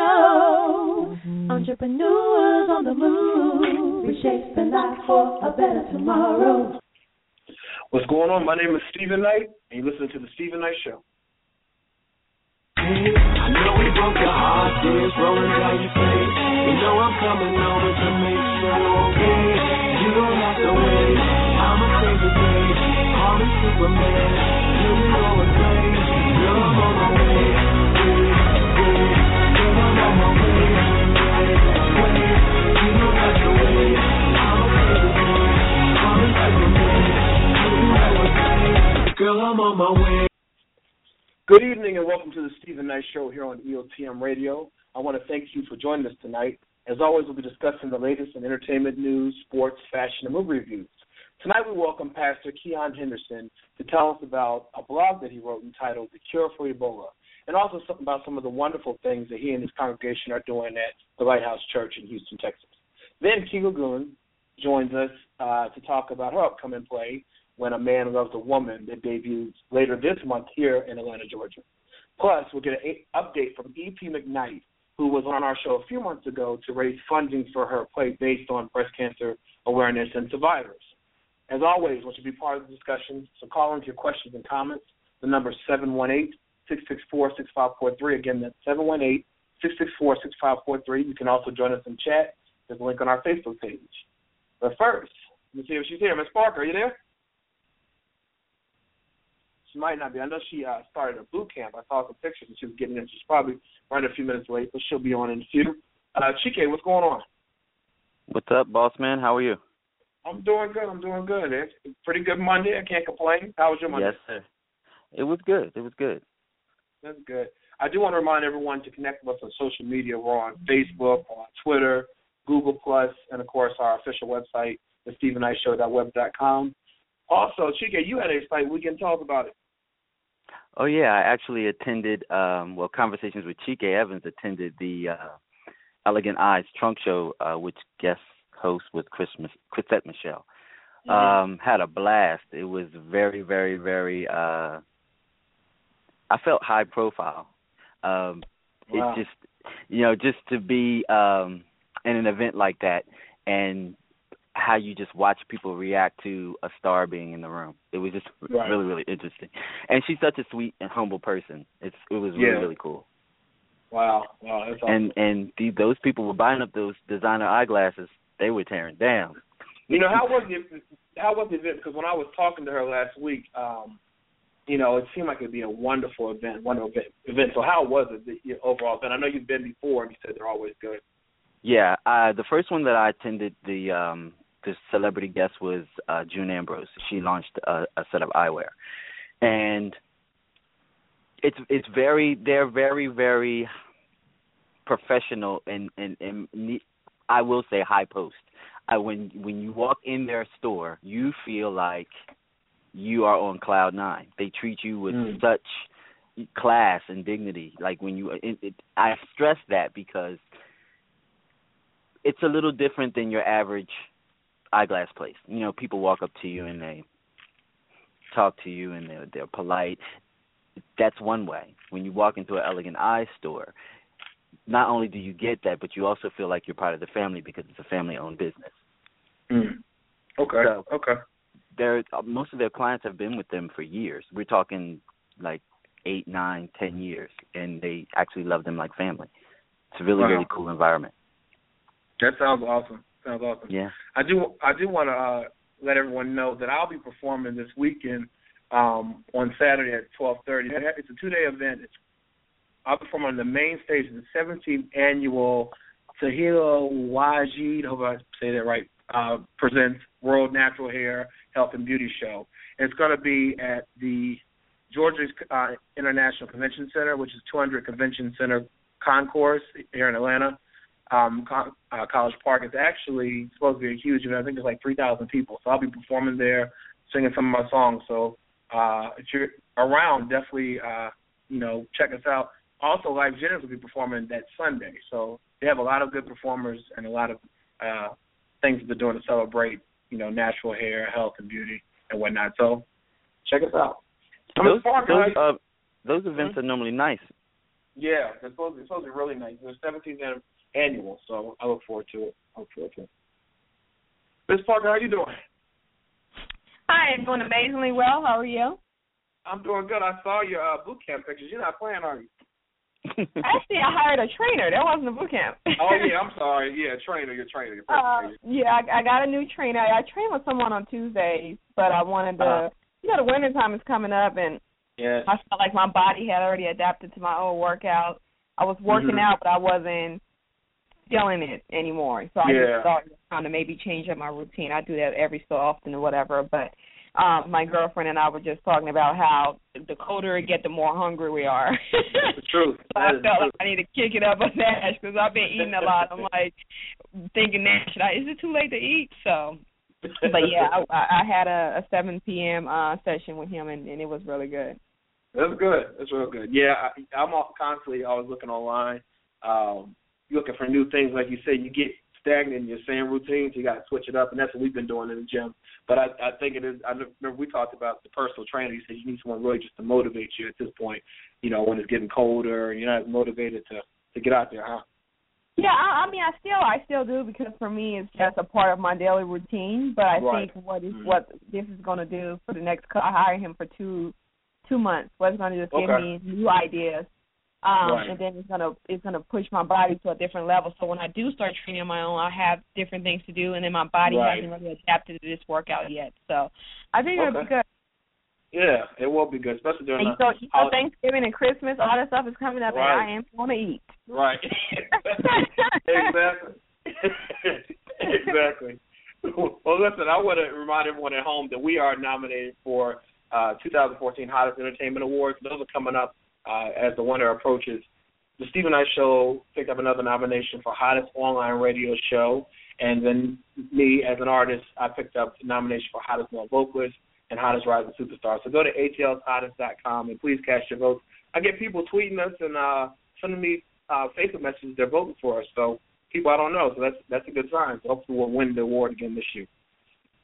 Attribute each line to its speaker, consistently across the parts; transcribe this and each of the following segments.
Speaker 1: Radio. Entrepreneurs on the move, reshaping life for a better tomorrow.
Speaker 2: What's going on? My name is Steven Knight, and you listen to the Steven Knight Show.
Speaker 3: I know we broke your heart, tears rolling down your face. You know I'm coming over to make sure you're okay. You don't have to wait. I'm a crazy day. Call me Superman. You know it's late. Girl, I'm on my way.
Speaker 2: Good evening, and welcome to the Steven Knight Show here on EOTM Radio. I want to thank you for joining us tonight. As always, we'll be discussing the latest in entertainment news, sports, fashion, and movie reviews. Tonight, we welcome Pastor Keion Henderson to tell us about a blog that he wrote entitled "The Cure for Ebola," and also something about some of the wonderful things that he and his congregation are doing at the Lighthouse Church in Houston, Texas. Then Kei LaGuins joins us uh, to talk about her upcoming play, When a Man Loves a Woman, that debuts later this month here in Atlanta, Georgia. Plus, we'll get an update from E.P. McKnight, who was on our show a few months ago to raise funding for her play based on breast cancer awareness and survivors. As always, want you to be part of the discussion, so call in with your questions and comments. The number is 718-664-6543. Again, that's 718-664-6543. You can also join us in chat. There's a link on our Facebook page. But first, let me see if she's here. Miss Parker, are you there? She might not be. I know she uh, started a boot camp. I saw some pictures and she was getting in. She's probably running a few minutes late, but she'll be on in a few. Uh, Chike, what's going on?
Speaker 4: What's up, boss man? How are you?
Speaker 2: I'm doing good. I'm doing good. It's a pretty good Monday. I can't complain. How was your Monday?
Speaker 4: Yes, sir. It was good. It was good.
Speaker 2: That's good. I do want to remind everyone to connect with us on social media. We're on Facebook, on Twitter, Google Plus, and of course our official website, the StevenKnightShow.web.com. Also, Chike, you had a site. We can talk about it.
Speaker 4: Oh yeah, I actually attended um well conversations with Chike Evans attended the uh Elegant Eyes Trunk Show uh which guest host was Christmas Chrisette Michelle. Um had a blast. It was very very very uh I felt high profile. Um
Speaker 2: Wow.
Speaker 4: it just you know just to be um in an event like that and how you just watch people react to a star being in the room. It was just
Speaker 2: Right.
Speaker 4: really, really interesting. And she's such a sweet and humble person. It's it was really,
Speaker 2: Yeah.
Speaker 4: really cool.
Speaker 2: Wow. Wow. That's awesome.
Speaker 4: And and the, those people were buying up those designer eyeglasses. They were tearing down.
Speaker 2: You know, how was the how was the event? Because when I was talking to her last week, um, you know, it seemed like it'd be a wonderful event, wonderful event. So how was it, the overall event? I know you've been before, and you said they're always good.
Speaker 4: Yeah, uh the first one that I attended the um the celebrity guest was uh June Ambrose. She launched a, a set of eyewear. And it's it's very they're very very professional and and and I will say high post. I when when you walk in their store, you feel like you are on cloud nine. They treat you with
Speaker 2: Mm.
Speaker 4: such class and dignity. Like when you, it, it, I stress that because it's a little different than your average eyeglass place. You know, people walk up to you and they talk to you and they're they're polite. That's one way. When you walk into an elegant eye store, not only do you get that, but you also feel like you're part of the family because it's a family-owned business.
Speaker 2: Mm. Okay.
Speaker 4: So-
Speaker 2: okay.
Speaker 4: They're most of their clients have been with them for years. We're talking like eight, nine, ten years, and they actually love them like family. It's a really
Speaker 2: Wow.
Speaker 4: really cool environment.
Speaker 2: That sounds awesome. Sounds awesome.
Speaker 4: Yeah.
Speaker 2: I do I do want to uh, let everyone know that I'll be performing this weekend um, on Saturday at twelve thirty. It's a two day event. It's I'll perform on the main stage of the seventeenth annual Tahila Wajid, hope I say that right, uh, presents World Natural Hair Health and Beauty Show. It's going to be at the Georgia uh, International Convention Center, which is 200 Convention Center Concourse here in Atlanta um, Co- uh, College Park. It's actually supposed to be a huge event. I think there's like 3,000 people. So I'll be performing there, singing some of my songs. So uh, if you're around, definitely, uh, you know, check us out. Also, Lyfe Jennings will be performing that Sunday. So they have a lot of good performers and a lot of uh, things they're doing to celebrate, you know, natural hair, health, and beauty and whatnot. So check us out. I'm
Speaker 4: Those
Speaker 2: far
Speaker 4: those,
Speaker 2: as-
Speaker 4: uh, those events are normally nice.
Speaker 2: yeah, it's supposed, it's supposed to be really nice. It's 17th annual, so I look forward to it. I look forward to it. Miss Parker, how you doing?
Speaker 5: Hi, I'm doing amazingly well. How are you?
Speaker 2: I'm doing good. I saw your uh, boot camp pictures. You're not playing, are you?
Speaker 5: Actually, I hired a trainer. That wasn't a boot camp.
Speaker 2: oh yeah, I'm sorry. Yeah, trainer, your trainer, your
Speaker 5: Uh, yeah, I, I got a new trainer. I, I train with someone on Tuesdays, but I wanted to.
Speaker 2: Uh-huh.
Speaker 5: You know, the winter time is coming up, and
Speaker 2: Yes.
Speaker 5: I felt like my body had already adapted to my old workout. I was working
Speaker 2: Mhm.
Speaker 5: out, but I wasn't feeling it anymore. So I
Speaker 2: Yeah.
Speaker 5: just thought kind of maybe change up my routine. I do that every so often or whatever. But um my girlfriend and I were just talking about how the colder it get, the more hungry we are.
Speaker 2: the truth.
Speaker 5: So I felt like I need to kick it up a notch because I've been eating a lot. I'm like thinking, man, should I? Is it too late to eat? So, but yeah, I, I had a, a 7 p.m. uh session with him, and, and it was really good.
Speaker 2: That's good. That's real good. Yeah, I, I'm all, constantly always looking online, um, looking for new things. Like you said, you get stagnant in your same routines. You got to switch it up, and that's what we've been doing in the gym. But I, I think it is. I remember we talked about the personal trainer. You said you need someone really just to motivate you at this point. You know, when it's getting colder and you're not motivated to to get out there, huh?
Speaker 5: Yeah, I, I mean, I still, I still do because for me, it's just a part of my daily routine. But I
Speaker 2: Right.
Speaker 5: think what is
Speaker 2: Mhm.
Speaker 5: what this is going to do for the next. I hire him for two two months. What it's going to do is give me new ideas, um,
Speaker 2: Right.
Speaker 5: and then it's going to it's to push my body to a different level. So when I do start training on my own, I'll have different things to do, and then my body
Speaker 2: Right.
Speaker 5: hasn't really adapted to this workout yet. So I think it'll be good.
Speaker 2: Yeah, it will be good, especially during
Speaker 5: And
Speaker 2: the
Speaker 5: you know Thanksgiving and Christmas, all that stuff is coming up,
Speaker 2: Right.
Speaker 5: and I am going to eat.
Speaker 2: Right. exactly. exactly. Well, listen, I want to remind everyone at home that we are nominated for uh, 2014 Hottest Entertainment Awards. Those are coming up uh, as the winter approaches. The Steven Knight Show picked up another nomination for Hottest Online Radio Show, and then me as an artist, I picked up the nomination for Hottest Male Vocalist and Hottest Rising Superstar. So go to atlshottest.com and please cast your votes. I get people tweeting us and uh, sending me uh, Facebook messages they're voting for us. So people I don't know, so that's that's a good sign. So hopefully we'll win the award again this year.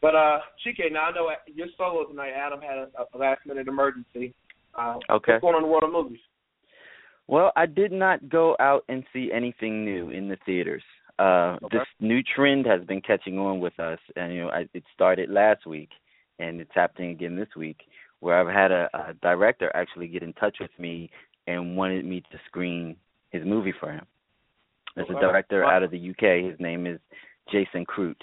Speaker 2: But uh, Chike, now I know your solo tonight. Adam had a, a last minute emergency. Uh,
Speaker 4: Okay.
Speaker 2: What's going on in the world of movies?
Speaker 4: Well, I did not go out and see anything new in the theaters. Uh
Speaker 2: Okay.
Speaker 4: this new trend has been catching on with us and you know, I, it started last week and it's happening again this week where I've had a, a director actually get in touch with me and wanted me to screen his movie for him. There's a director out of the UK. His name is Jason Crute,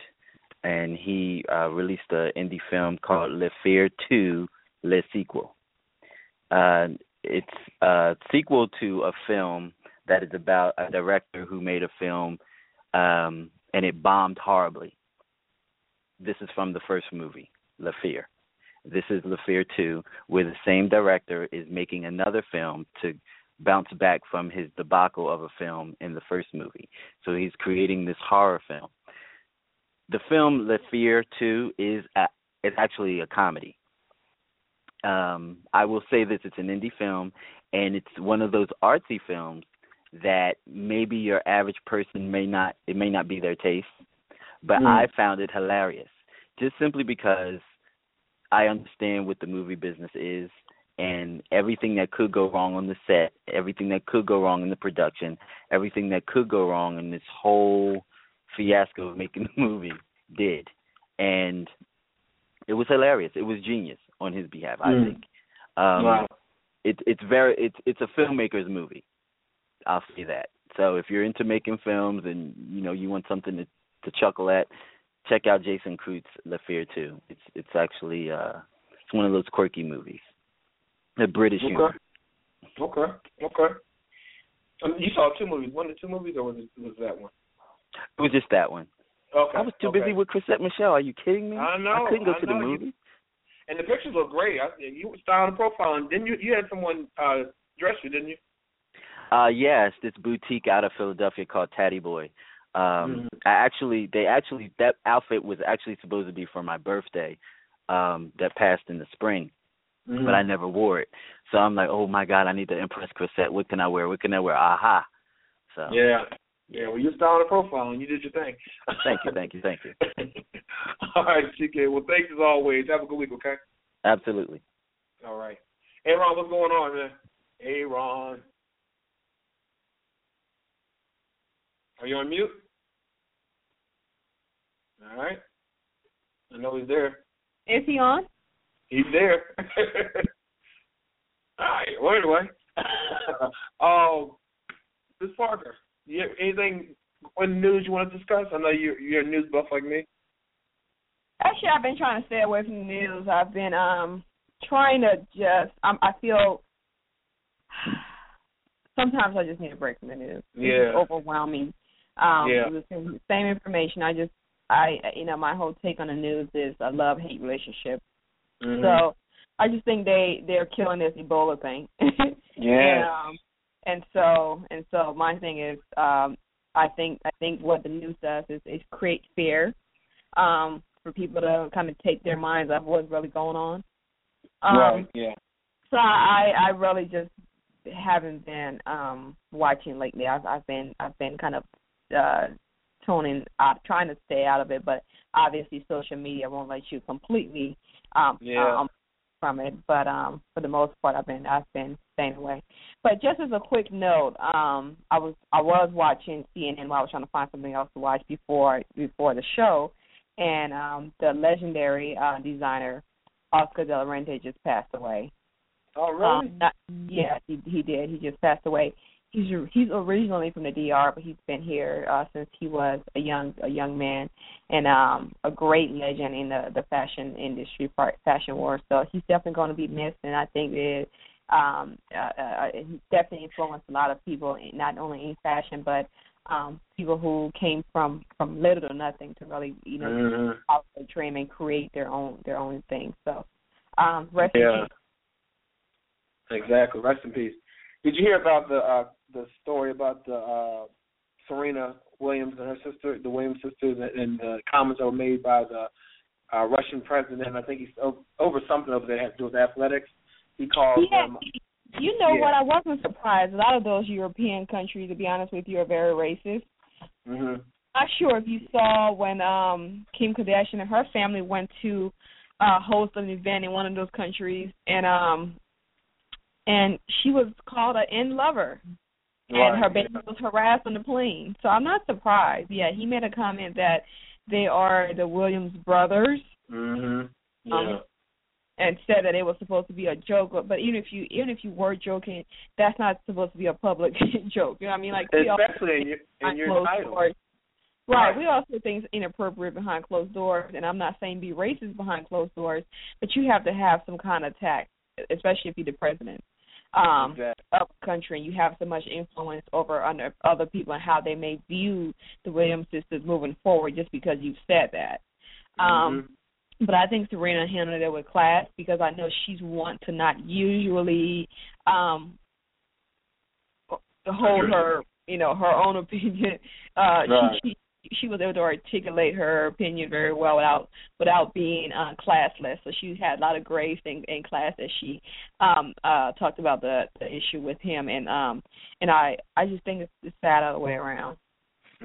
Speaker 4: and he uh, released an indie film called Le Fear 2 Le Sequel. Uh, it's a sequel to a film that is about a director who made a film um, and it bombed horribly. This is from the first movie, Le Fear. This is Le Fear 2, where the same director is making another film to bounce back from his debacle of a film in the first movie. So he's creating this horror film. The film Le Fear 2 is a, is actually a comedy. Um, I will say this: it's an indie film, and it's one of those artsy films that maybe your average person may not it may not be their taste, but
Speaker 2: Mm.
Speaker 4: I found it hilarious just simply because I understand what the movie business is and everything that could go wrong on the set, everything that could go wrong in the production, everything that could go wrong in this whole fiasco of making the movie did. And it was hilarious. It was genius on his behalf, I
Speaker 2: Mm.
Speaker 4: think. Um
Speaker 2: wow.
Speaker 4: it's it's very it's it's a filmmaker's movie. I'll say that. So if you're into making films and you know you want something to to chuckle at, check out Jason Kreutz's Le Fear 2. It's it's actually uh it's one of those quirky movies. The British
Speaker 2: Okay.
Speaker 4: humor.
Speaker 2: Okay. Okay. Um, you saw two movies. One of the two movies, or was it was that one?
Speaker 4: It was just that one.
Speaker 2: Okay.
Speaker 4: I was too
Speaker 2: okay.
Speaker 4: busy with Chrisette Michelle. Are you kidding me?
Speaker 2: I know.
Speaker 4: I couldn't go
Speaker 2: I
Speaker 4: to the
Speaker 2: know.
Speaker 4: movie.
Speaker 2: And the pictures look great. I, you were styling the profile, and then you you had someone uh dress you, didn't you?
Speaker 4: Uh yes, this boutique out of Philadelphia called Tatty Boy. Um I actually they actually that outfit was actually supposed to be for my birthday, um, that passed in the spring.
Speaker 2: Mm-hmm.
Speaker 4: But I never wore it. So I'm like, Oh my god, I need to impress Chrisette. What can I wear? What can I wear? Aha. So
Speaker 2: Yeah. Yeah. Well, you styling the profile, and you did your thing.
Speaker 4: thank you, thank you, thank you.
Speaker 2: All right, CK. Well, thanks as always. Have a good week, okay?
Speaker 4: Absolutely.
Speaker 2: All right. Hey, Ron, what's going on, man? Hey, Ron. Are you on mute? All right. I know he's there.
Speaker 5: Is he on?
Speaker 2: He's there. All right. Well, anyway. oh, Miss Parker, you have anything in the news you want to discuss? I know you're, you're a news buff like me.
Speaker 5: Actually, I've been trying to stay away from the news. I've been um trying to just. Um, I feel sometimes I just need a break from the news. It's
Speaker 2: Yeah.
Speaker 5: overwhelming. Um,
Speaker 2: Yeah.
Speaker 5: the same information. I just, I, you know, my whole take on the news is a love hate relationship.
Speaker 2: Mm-hmm.
Speaker 5: So I just think they they're killing this Ebola thing.
Speaker 2: Yeah.
Speaker 5: And, um, and so and so my thing is um I think I think what the news does is is create fear um for people to kind of take their minds off what's really going on. Um
Speaker 2: right. Yeah.
Speaker 5: so I I really just haven't been um watching lately. I've I've been I've been kind of uh toning out trying to stay out of it, but obviously social media won't let you completely um
Speaker 2: Yeah.
Speaker 5: um from it. But um for the most part I've been I've been staying away. But just as a quick note, um I was I was watching CNN while I was trying to find something else to watch before before the show and um the legendary uh designer Oscar De La Renta just passed away.
Speaker 2: Oh, really?
Speaker 5: Um, not, yeah, he he did. He just passed away. He's he's originally from the DR, but he's been here uh, since he was a young a young man, and um a great legend in the the fashion industry, part fashion world. So he's definitely going to be missed, and I think that um uh, uh, he's definitely influenced a lot of people, not only in fashion but um people who came from from little to nothing to really you know
Speaker 2: Mhm.
Speaker 5: their dream and create their own their own thing. So um rest in
Speaker 2: Yeah.
Speaker 5: peace.
Speaker 2: Exactly. Rest in peace. Did you hear about the uh the story about the uh Serena Williams and her sister, the Williams sisters, and, and the comments that were made by the uh Russian president? I think he's over something over there that has to do with athletics. He called
Speaker 5: Yeah,
Speaker 2: them.
Speaker 5: You know
Speaker 2: yeah.
Speaker 5: what? I wasn't surprised. A lot of those European countries, to be honest with you, are very racist.
Speaker 2: hmm
Speaker 5: Not sure if you saw when um Kim Kardashian and her family went to uh host an event in one of those countries, and um and she was called an in lover, and her baby was harassed on the plane. So I'm not surprised. Yeah, he made a comment that they are the Williams brothers.
Speaker 2: hmm Yeah.
Speaker 5: Um, and said that it was supposed to be a joke, but, even if you even if you were joking, that's not supposed to be a public joke. You know what I mean? Like
Speaker 2: Especially in your in your
Speaker 5: closed
Speaker 2: title.
Speaker 5: doors. Right. We all say things inappropriate behind closed doors, and I'm not saying be racist behind closed doors, but you have to have some kind of tact, especially if you're the president um,
Speaker 2: Exactly.
Speaker 5: of country, and you have so much influence over under other people and how they may view the Williams sisters moving forward, just because you've said that. Um, but I think Serena handled it with class because I know she's one to not usually um hold her you know her own opinion. Uh
Speaker 2: Right.
Speaker 5: she, she she was able to articulate her opinion very well without without being uh classless. So she had a lot of grace in, in class as she um uh talked about the, the issue with him and um and I I just think it's, it's sad other way around.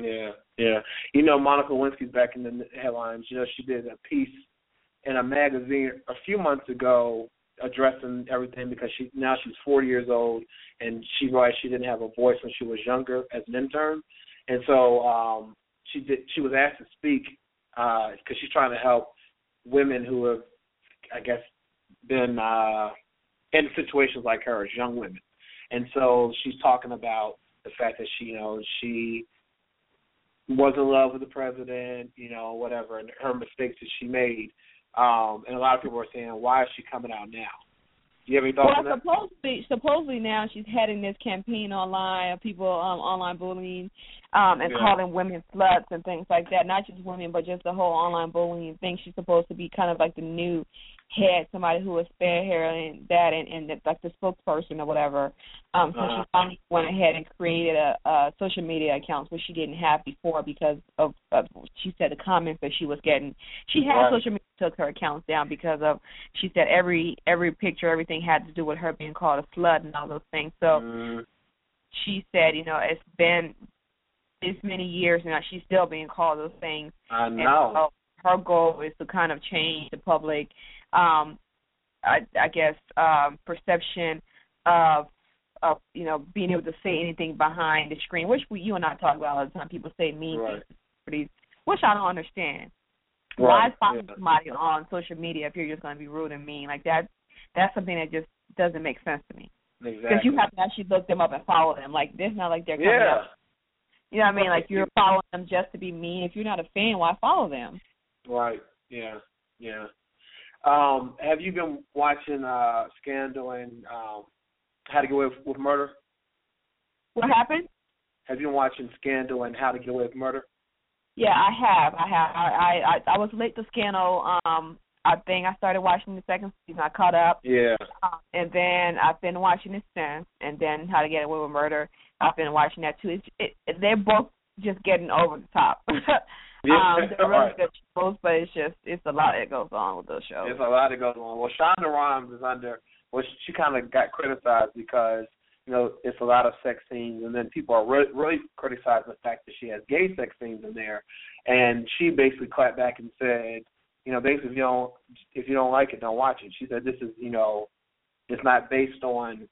Speaker 2: Yeah, yeah. You know, Monica Lewinsky's back in the headlines. You know, she did a piece in a magazine a few months ago addressing everything because she now she's 40 years old and she realized she didn't have a voice when she was younger as an intern, and so um she did. She was asked to speak because she's trying to help women who have, I guess, been uh in situations like her as young women. And so she's talking about the fact that she, you know, she was in love with the president, you know, whatever, and her mistakes that she made. Um, and a lot of people are saying, why is she coming out now? Do you have any thoughts
Speaker 5: well,
Speaker 2: on that?
Speaker 5: supposedly, supposedly now she's heading this campaign online of people um, online bullying um, and
Speaker 2: Yeah.
Speaker 5: calling women sluts and things like that. Not just women, but just the whole online bullying thing. She's supposed to be kind of like the new head, somebody who is spearheading that and, that, and like the spokesperson or whatever. Um, so
Speaker 2: Uh-huh.
Speaker 5: she finally went ahead and created a, a social media accounts which she didn't have before because of, of she said the comments that she was getting. She had
Speaker 2: Right.
Speaker 5: social media took her accounts down because of she said every every picture everything had to do with her being called a slut and all those things. So
Speaker 2: Mm,
Speaker 5: she said, you know, it's been this many years now she's still being called those things.
Speaker 2: I
Speaker 5: And
Speaker 2: know.
Speaker 5: so her goal is to kind of change the public um I I guess um perception of of you know being able to say anything behind the screen, which we you and I talk about all the time. People say mean
Speaker 2: Right.
Speaker 5: things, which I don't understand. Why follow
Speaker 2: yeah.
Speaker 5: somebody on social media if you're just going to be rude and mean? Like that, that's something that just doesn't make sense to me. Because
Speaker 2: Exactly.
Speaker 5: you have to actually look them up and follow them. Like it's not like they're coming
Speaker 2: yeah.
Speaker 5: up. You know what I mean? Like you're following them just to be mean. If you're not a fan, why follow them?
Speaker 2: Right. Yeah. Yeah. Um, have you been watching uh Scandal and um How to Get Away with, with Murder?
Speaker 5: What happened?
Speaker 2: Have you been watching Scandal and How to Get Away with Murder?
Speaker 5: Yeah, I have. I have. I I I, I was late to Scandal. Um, I think I started watching the second season. I caught up.
Speaker 2: Yeah.
Speaker 5: Um, and then I've been watching it since. And then How to Get Away with Murder. I've been watching that too. It's, it, it, they're both just getting over the top.
Speaker 2: Yeah,
Speaker 5: um, they're really
Speaker 2: right.
Speaker 5: good shows, but it's just it's a lot that goes on with those shows.
Speaker 2: There's a lot that goes on. Well, Shonda Rhimes is under. Well, she, she kind of got criticized because you know it's a lot of sex scenes, and then people are re- really criticizing the fact that she has gay sex scenes in there, and she basically clapped back and said, you know, basically if you don't if you don't like it, don't watch it. She said this is you know, it's not based on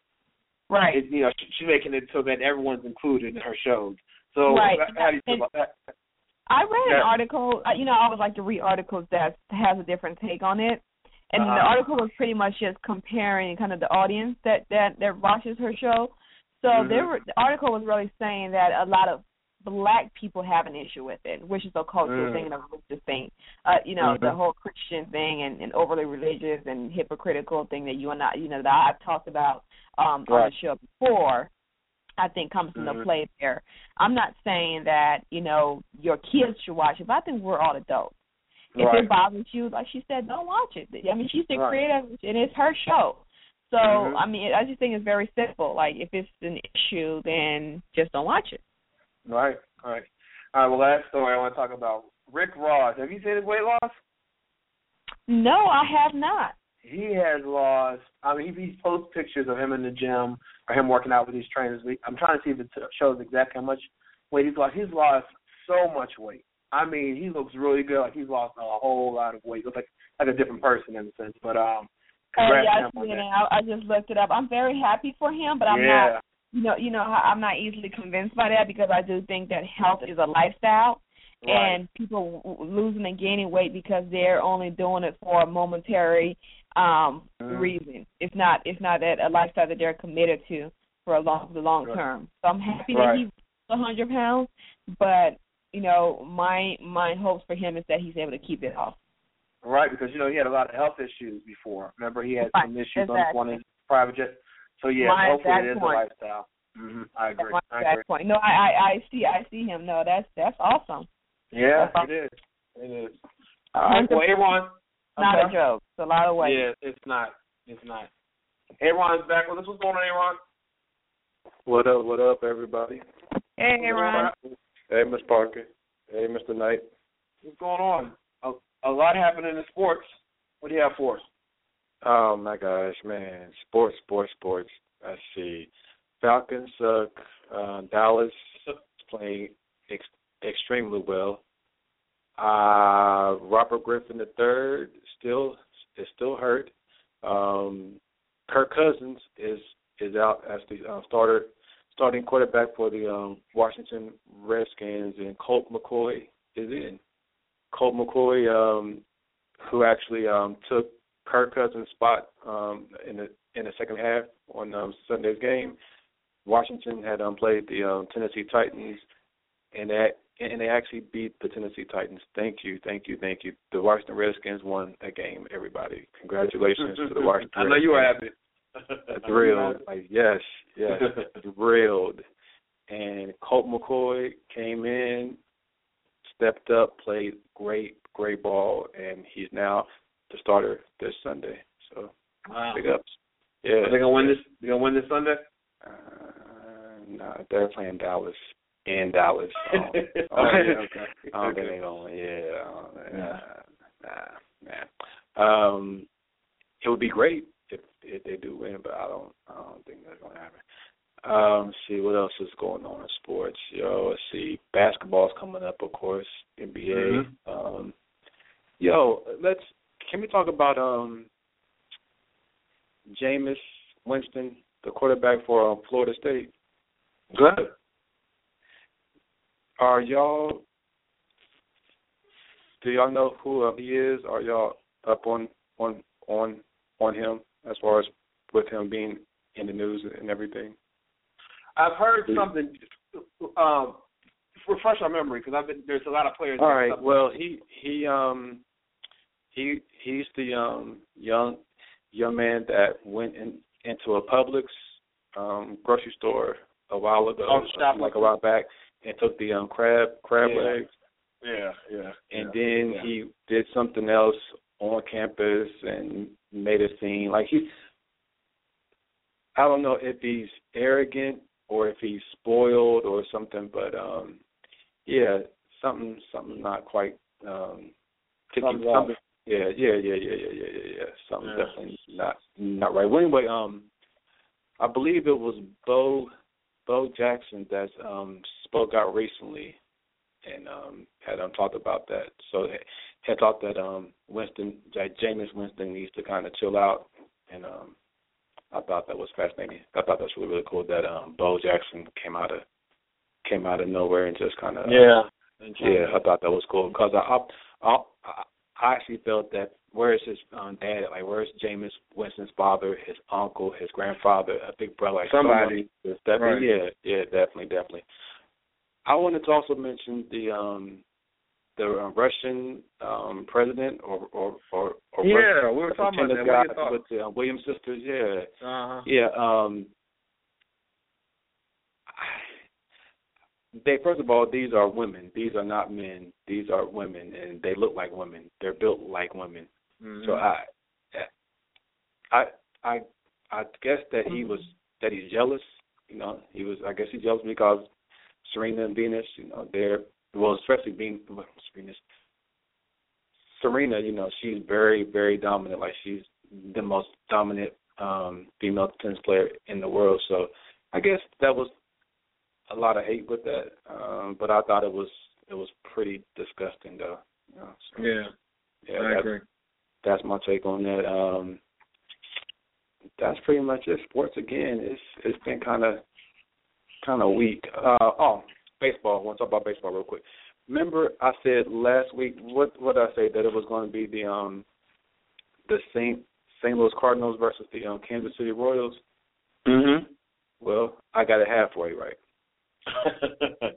Speaker 5: Right.
Speaker 2: it, you know, she, she's making it so that everyone's included in her shows. So
Speaker 5: Right.
Speaker 2: how do you feel about that?
Speaker 5: I read
Speaker 2: Yeah.
Speaker 5: an article. uh, You know, I always like to read articles that has a different take on it. And the
Speaker 2: Uh-huh.
Speaker 5: article was pretty much just comparing kind of the audience that that that watches her show. So
Speaker 2: Mhm.
Speaker 5: there were the article was really saying that a lot of black people have an issue with it, which is a cultural
Speaker 2: Mm.
Speaker 5: thing and a religious thing. Uh, you know, the
Speaker 2: Mhm.
Speaker 5: whole Christian thing and, and overly religious and hypocritical thing that you and I, you know, that I've talked about um on the show before. I think comes into
Speaker 2: Mhm.
Speaker 5: play there. I'm not saying that you know your kids should watch it, but I think we're all adults. If
Speaker 2: Right.
Speaker 5: it bothers you, like she said, don't watch it. I mean, she's the
Speaker 2: Right.
Speaker 5: creator, and it's her show. So
Speaker 2: Mhm.
Speaker 5: I mean, I just think it's very simple. Like if it's an issue, then just don't watch it.
Speaker 2: Right, right. All right, well, last story I want to talk about Rick Ross. Have you seen his weight loss?
Speaker 5: No, I have not.
Speaker 2: He has lost. I mean, he, he posts pictures of him in the gym or him working out with these trainers. We- I'm trying to see if it shows exactly how much weight he's lost. He's lost so much weight. I mean, he looks really good. Like he's lost a whole lot of weight. Looks like like a different person in a sense. But um,
Speaker 5: Oh
Speaker 2: congrats
Speaker 5: yeah, I
Speaker 2: him
Speaker 5: see
Speaker 2: on that.
Speaker 5: now. I just looked it up. I'm very happy for him, but I'm
Speaker 2: yeah,
Speaker 5: not. You know, you know, I'm not easily convinced by that because I do think that health is a lifestyle.
Speaker 2: right.
Speaker 5: and people w- losing and gaining weight because they're only doing it for a momentary um
Speaker 2: Mhm.
Speaker 5: reason. It's not it's not that a lifestyle that they're committed to for a long the long
Speaker 2: Right.
Speaker 5: term. So I'm happy
Speaker 2: Right.
Speaker 5: that he's a hundred pounds, but you know my my hopes for him is that he's able to keep it off.
Speaker 2: Right, because you know he had a lot of health issues before. Remember, he had
Speaker 5: Right,
Speaker 2: some issues on
Speaker 5: exactly.
Speaker 2: one of his private jet. So yeah,
Speaker 5: My
Speaker 2: hopefully it is
Speaker 5: point.
Speaker 2: a lifestyle. hmm I agree.
Speaker 5: At
Speaker 2: I agree.
Speaker 5: point, no, I, I I see I see him. No, that's that's awesome.
Speaker 2: Yeah,
Speaker 5: That's
Speaker 2: it is. It is. All right, well, Aaron. I'm
Speaker 5: Not a joke. It's a lot of weight.
Speaker 2: Yeah, it's not. It's not. Aaron's back with us. What's going on, Aaron?
Speaker 6: What up, what up, everybody?
Speaker 5: Hey, Ron.
Speaker 6: Hey, Miss Parker. Hey, Mr. Knight.
Speaker 2: What's going on? A, a lot happening in sports. What do you have for us?
Speaker 6: Oh, my gosh, man. Sports, sports, sports. Let's see. Falcons suck. Uh, Dallas is playing ex- extremely well. Uh, Robert Griffin III still is still hurt. Um, Kirk Cousins is is out as the uh, starter starting quarterback for the um, Washington Redskins, and Colt McCoy is in. Colt McCoy, um, who actually um, took Kirk Cousins' spot um, in the in the second half on um, Sunday's game. Washington had um, played the um, Tennessee Titans, and that and they actually beat the Tennessee Titans. Thank you, thank you, thank you. The Washington Redskins won a game. Everybody, congratulations to the Washington.
Speaker 2: I know you were happy.
Speaker 6: thrilled, like yes, yes, thrilled. And Colt McCoy came in, stepped up, played great, great ball, and he's now the starter this Sunday. So
Speaker 2: Wow.
Speaker 6: big ups. Yeah.
Speaker 2: Are they gonna win this? They gonna win this Sunday?
Speaker 6: Uh, no, they're playing Dallas in Dallas. So,
Speaker 2: Oh, yeah, okay.
Speaker 6: I don't think they're gonna. Yeah. Nah, nah, nah. Um, it would be great if if they do win, but I don't. I don't think that's gonna happen. Um, let's see what else is going on in sports. Yo, let's see. Basketball's coming up, of course. NBA.
Speaker 2: Mhm.
Speaker 6: Um, yo, let's. Can we talk about um, Jameis Winston, the quarterback for um, Florida State?
Speaker 2: Good.
Speaker 6: Are y'all? Do y'all know who uh, he is? Are y'all up on on on on him as far as with him being in the news and everything?
Speaker 2: I've heard something. Um, refresh our memory because I've been. There's a lot of players.
Speaker 6: All right. Well, he he um he he's the um young young man that went in into a Publix um grocery store a while ago,
Speaker 2: Oh,
Speaker 6: like a while back, and took the um crab crab
Speaker 2: Yeah.
Speaker 6: legs,
Speaker 2: Yeah, yeah.
Speaker 6: and
Speaker 2: yeah,
Speaker 6: then
Speaker 2: yeah.
Speaker 6: he did something else on campus and made a scene. Like he, I don't know if he's arrogant or if he's spoiled or something, but um yeah, something something not quite um
Speaker 2: off.
Speaker 6: something yeah, yeah, yeah, yeah, yeah, yeah, yeah, yeah. Something
Speaker 2: Yeah.
Speaker 6: definitely not not right. Well anyway, um I believe it was Bo Bo Jackson that um spoke out recently and um had um talked about that. So had thought that um Winston that Jameis Winston needs to kind of chill out and um I thought that was fascinating. I thought that's really really cool that um Bo Jackson came out of came out of nowhere and just kind of
Speaker 2: Yeah.
Speaker 6: yeah I thought that was cool because I I I, I actually felt that where is his um, dad like where's Jameis Winston's father his uncle his grandfather a big brother like
Speaker 2: Somebody.
Speaker 6: It's definitely
Speaker 2: Right.
Speaker 6: yeah yeah definitely definitely. I wanted to also mention the um the uh, Russian um president or or or, or
Speaker 2: Yeah,
Speaker 6: Russian
Speaker 2: we were talking about that.
Speaker 6: Guy with the uh, Williams sisters. Yeah,
Speaker 2: Uh-huh.
Speaker 6: yeah. Um, they first of all, these are women. These are not men. These are women, and they look like women. They're built like women.
Speaker 2: Mhm.
Speaker 6: So I, I, I, I guess that he was that he's jealous. You know, he was. I guess he's jealous because Serena and Venus. You know, they're well, especially being Venus. Serena, you know, she's very, very dominant. Like she's the most dominant um female tennis player in the world. So I guess that was a lot of hate with that. Um, but I thought it was it was pretty disgusting though. You know, so,
Speaker 2: Yeah.
Speaker 6: yeah,
Speaker 2: I
Speaker 6: that-
Speaker 2: agree.
Speaker 6: that's my take on that. Um, that's pretty much it. Sports again. It's it's been kind of kind of weak. Uh, oh, baseball. I want to talk about baseball real quick. Remember, I said last week. What what did I say that it was going to be the um the Saint St. Louis Cardinals versus the um, Kansas City Royals.
Speaker 2: Mhm.
Speaker 6: Well, I got it halfway right.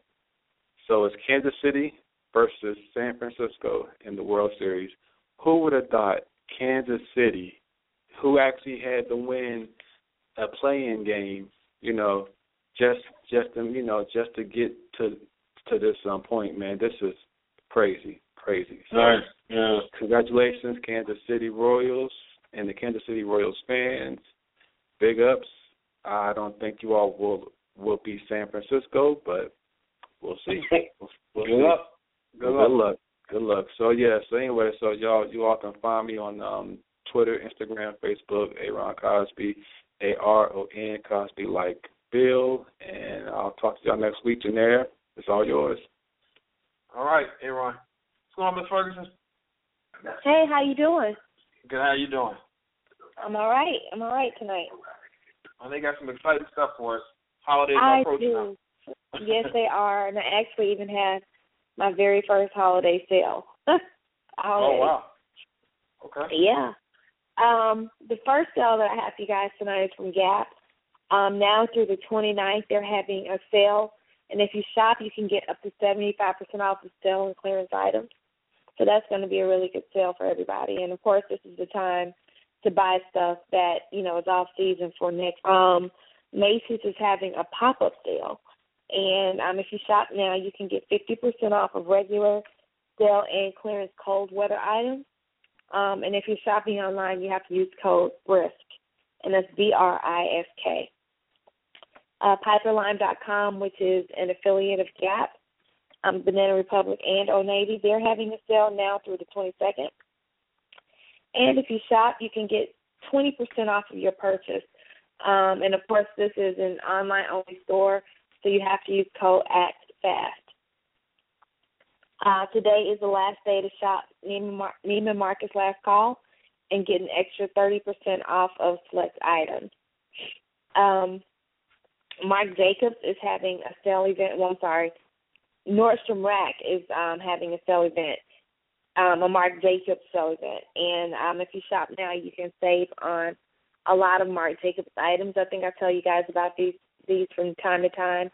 Speaker 6: So it's Kansas City versus San Francisco in the World Series. Who would have thought Kansas City, who actually had to win a playing game, you know, just just to, you know just to get to to this um, point, man, this is crazy, crazy. So,
Speaker 2: Right. Yeah.
Speaker 6: Congratulations, Kansas City Royals and the Kansas City Royals fans. Big ups. I don't think you all will will be San Francisco, but we'll see. We'll, we'll
Speaker 2: Good
Speaker 6: see.
Speaker 2: luck. Good
Speaker 6: Well,
Speaker 2: luck.
Speaker 6: luck. Good luck. So yeah. So anyway, so y'all you all can find me on um Twitter, Instagram, Facebook, Aaron Cosby, A R O N Cosby like Bill, and I'll talk to y'all next week. Janair, it's all yours.
Speaker 2: All right, Aaron. What's going on, Miss Ferguson?
Speaker 7: Hey, how you doing?
Speaker 2: Good. How you doing?
Speaker 7: I'm all right. I'm all right tonight.
Speaker 2: Oh, they got some exciting stuff for us. Holidays are
Speaker 7: I
Speaker 2: approaching now.
Speaker 7: yes, they are, and I actually even had my very first holiday sale.
Speaker 2: Oh wow. Okay.
Speaker 7: Yeah. Um, the first sale that I have for you guys tonight is from Gap. Um, now through the 29th, they're having a sale, and if you shop, you can get up to 75% off of sale and clearance items. So that's going to be a really good sale for everybody. And of course, this is the time to buy stuff that you know is off season for next. Um, Macy's is having a pop up sale, and um, if you shop now, you can get 50% off of regular sale and clearance cold weather items. Um, and if you're shopping online, you have to use code BRISK, and that's B R I S K. Uh, Piperlime.com, which is an affiliate of Gap, um, Banana Republic, and Old Navy, they're having a sale now through the 22nd. And if you shop, you can get 20% off of your purchase. Um, and of course, this is an online only store, so you have to use code ACTFAST. Uh, today is the last day to shop Neiman, Mar- Neiman Marcus Last Call and get an extra 30% off of select items. Um, Marc Jacobs is having a sale event. Well, I'm sorry, Nordstrom Rack is um, having a sale event, um, a Marc Jacobs sale event. And um, if you shop now, you can save on a lot of Marc Jacobs items. I think I tell you guys about these these from time to time.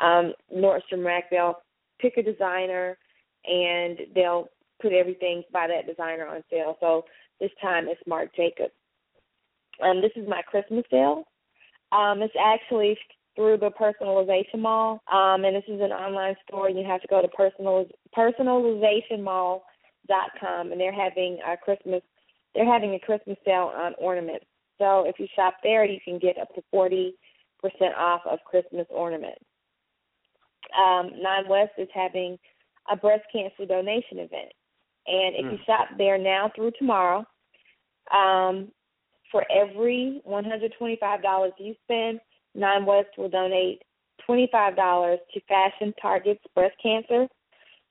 Speaker 7: Um, Nordstrom Rack, they'll pick a designer and they'll put everything by that designer on sale. So this time it's Marc Jacobs. Um, this is my Christmas sale. Um, it's actually through the Personalization Mall, um, and this is an online store. You have to go to personal personalizationmall.com, and they're having a Christmas they're having a Christmas sale on ornaments. So if you shop there, you can get up to forty percent off of Christmas ornaments. Um, Nine West is having a breast cancer donation event. And if mm. you shop there now through tomorrow, um, for every $125 you spend, Nine West will donate $25 to Fashion Targets Breast Cancer,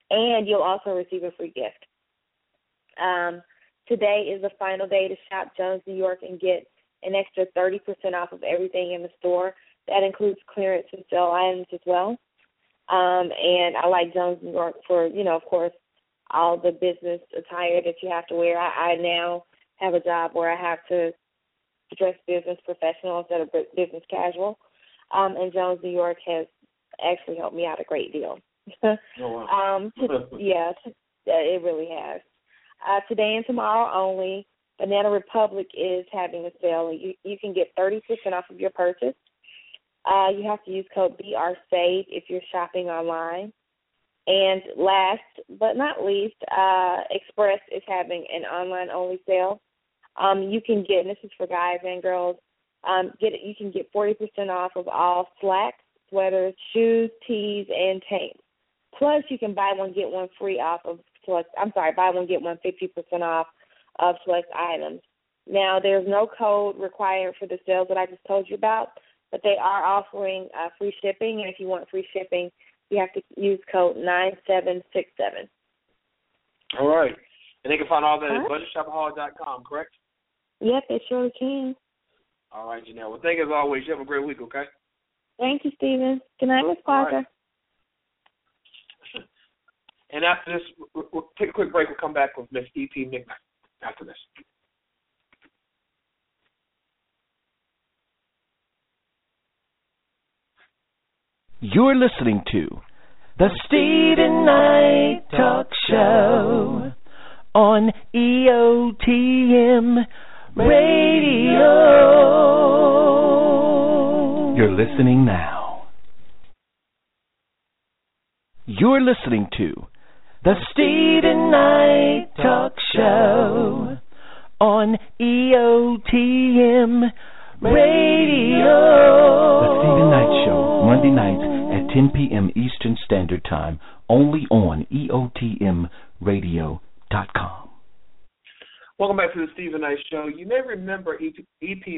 Speaker 7: and you'll also receive a free gift. Um, today is the final day to shop Jones New York and get an extra 30% off of everything in the store. That includes clearance and sale items as well. Um, and I like Jones New York for, you know, of course, all the business attire that you have to wear. I, I now have a job where I have to dress business professional instead of business casual. Um, and Jones New York has actually helped me out a great deal.
Speaker 2: oh, wow.
Speaker 7: um, yes, it really has. Uh, today and tomorrow only, Banana Republic is having a sale. You you can get thirty percent off of your purchase. Uh, you have to use code BRSAVE if you're shopping online. And last but not least, uh, Express is having an online only sale. Um, you can get, and this is for guys and girls, um, get it, you can get 40% off of all slacks, sweaters, shoes, tees, and tanks. Plus, you can buy one get one free off of select. I'm sorry, buy one get one 50% off of select items. Now, there's no code required for the sales that I just told you about, but they are offering uh, free shipping, and if you want free shipping, you have to use code nine seven six seven.
Speaker 2: All right, and they can find all that at budgetshopaholic.com, correct?
Speaker 7: Yep, it surely can.
Speaker 2: All right, Janelle. Well, thank you as always. You have a great week, okay?
Speaker 7: Thank you, Steven. Good night, Miss Parker.
Speaker 2: Right. And after this, we'll, we'll take a quick break. We'll come back with Miss E.P. McKnight after this.
Speaker 8: You're listening to the Steven Knight Talk Show on EOTM Radio. You're listening now. You're listening to the Steven Knight Talk Show on EOTM Radio. The Steven Knight Show, Monday nights at 10 p.m. Eastern Standard Time, only on EOTMRadio.com.
Speaker 2: Welcome back to the Steven Knight Show. You may remember E.P.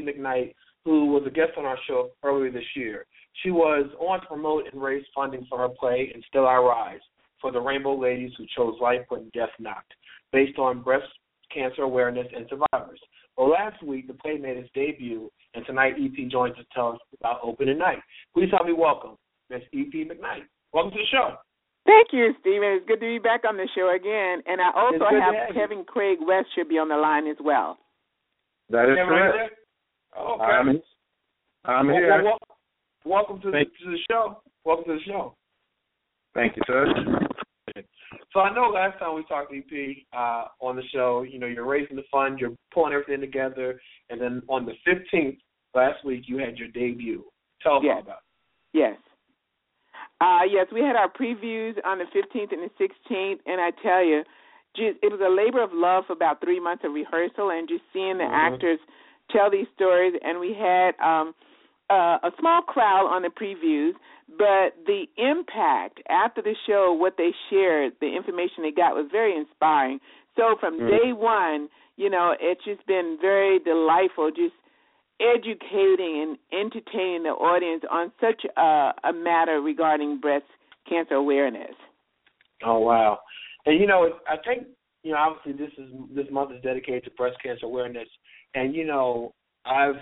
Speaker 2: McKnight, who was a guest on our show earlier this year. She was on to promote and raise funding for her play And Still I Rise for the Rainbow Ladies Who Chose Life When Death Knocked, based on breast cancer awareness and survivors. Well, last week the play made its debut, and tonight EP joins us to tell us about opening night. Please help me welcome Miss EP McKnight. Welcome to the show.
Speaker 9: Thank you, Steven. It's good to be back on the show again. And I also have
Speaker 2: have
Speaker 9: Kevin Craig West should be on the line as well.
Speaker 10: That is
Speaker 2: Kevin,
Speaker 10: correct.
Speaker 2: Oh, okay.
Speaker 10: I'm, I'm
Speaker 2: Well,
Speaker 10: here.
Speaker 2: well, welcome to the, to the show. Welcome to the show.
Speaker 10: Thank you, sir.
Speaker 2: So I know last time we talked EP uh, on the show, you know, you're raising the fund, you're pulling everything together, and then on the 15th last week you had your debut. Tell us
Speaker 9: Yes.
Speaker 2: all about it.
Speaker 9: Yes. Uh, yes, we had our previews on the 15th and the 16th, and I tell you, just, it was a labor of love for about three months of rehearsal and just seeing the
Speaker 2: Mhm.
Speaker 9: actors tell these stories. And we had um, uh, a small crowd on the previews, but the impact after the show, what they shared, the information they got was very inspiring. So from
Speaker 2: Mhm.
Speaker 9: day one, you know, it's just been very delightful, just educating and entertaining the audience on such a, a matter regarding breast cancer awareness.
Speaker 2: Oh wow! And you know, I think you know, obviously this is this month is dedicated to breast cancer awareness, and you know, I've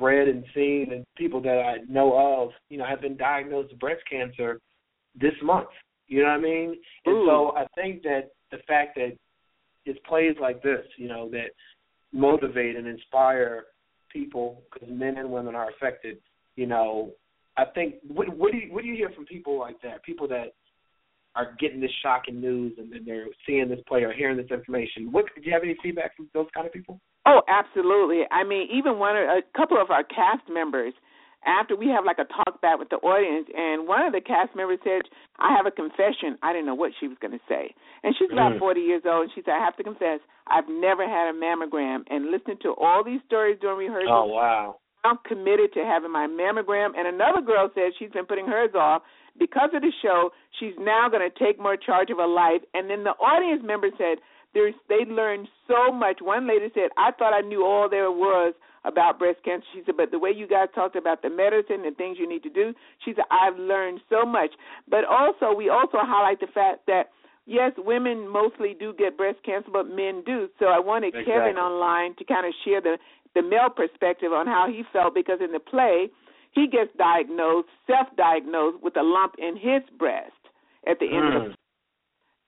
Speaker 2: read and seen and people that I know of, you know, have been diagnosed with breast cancer this month. You know what I mean? And so I think that the fact that it's plays like this, you know, that motivate and inspire people because men and women are affected. You know, I think what, what do you what do you hear from people like that? People that are getting this shocking news and then they're seeing this play or hearing this information. What do you have any feedback from those kind of people?
Speaker 9: Oh, absolutely. I mean, even one or a couple of our cast members after we have like a talk back with the audience and one of the cast members said, I have a confession. I didn't know what she was going to say. And she's about
Speaker 2: Mm.
Speaker 9: 40 years old and she said, I have to confess, I've never had a mammogram and listening to all these stories during rehearsal,
Speaker 2: Oh wow.
Speaker 9: I'm committed to having my mammogram. And another girl said she's been putting hers off because of the show. She's now going to take more charge of her life. And then the audience member said there's they learned so much. One lady said, "I thought I knew all there was about breast cancer." She said, "But the way you guys talked about the medicine and things you need to do," she said, "I've learned so much." But also, we also highlight the fact that. Yes, women mostly do get breast cancer, but men do. So I wanted Kevin online to kind of share the the male perspective on how he felt because in the play he gets diagnosed, self-diagnosed with a lump in his breast at the end of the
Speaker 2: Mm.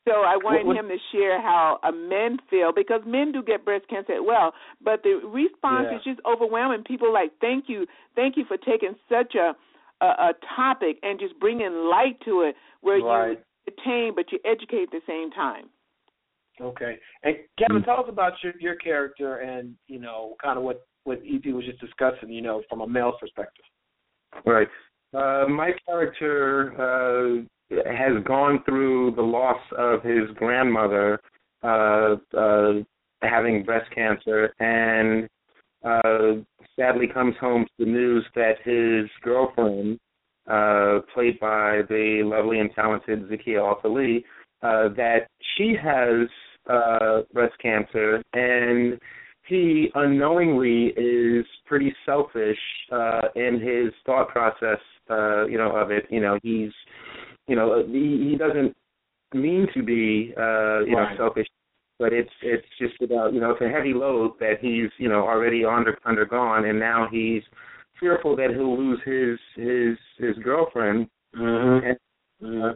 Speaker 9: So I wanted
Speaker 2: What- what-
Speaker 9: him to share how a men feel because men do get breast cancer as well, but the response
Speaker 2: Yeah.
Speaker 9: is just overwhelming. People are like, "Thank you, thank you for taking such a a, a topic and just bringing light to it, where
Speaker 2: Right.
Speaker 9: you entertain but you educate at the same time."
Speaker 2: Okay. And Kevin, tell us about your your character and you know kind of what what EP was just discussing. You know, from a male's perspective.
Speaker 10: Right. Uh, my character uh, has gone through the loss of his grandmother uh, uh, having breast cancer, and uh, sadly comes home to the news that his girlfriend, uh, played by the lovely and talented Zakia Alpha Lee, uh, that she has uh, breast cancer, and he unknowingly is pretty selfish uh in his thought process uh you know of it. You know he's you know he, he doesn't mean to be uh you
Speaker 2: Right.
Speaker 10: know selfish but it's it's just about you know it's a heavy load that he's you know already under undergone and now he's fearful that he'll lose his his his girlfriend
Speaker 2: Mm-hmm.
Speaker 10: and uh,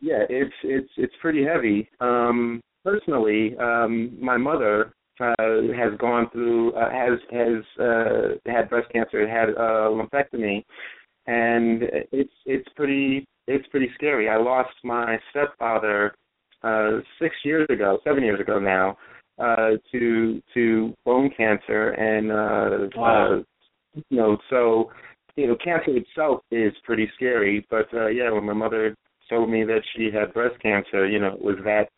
Speaker 10: yeah, it's it's it's pretty heavy. Um, personally, um, my mother uh, has gone through uh, has has uh, had breast cancer, had a lumpectomy, and it's it's pretty it's pretty scary. I lost my stepfather uh, six years ago, seven years ago now, uh, to to bone cancer, and uh,
Speaker 2: Wow.
Speaker 10: uh, you know so you know, cancer itself is pretty scary, but uh yeah, when my mother told me that she had breast cancer, you know, it was that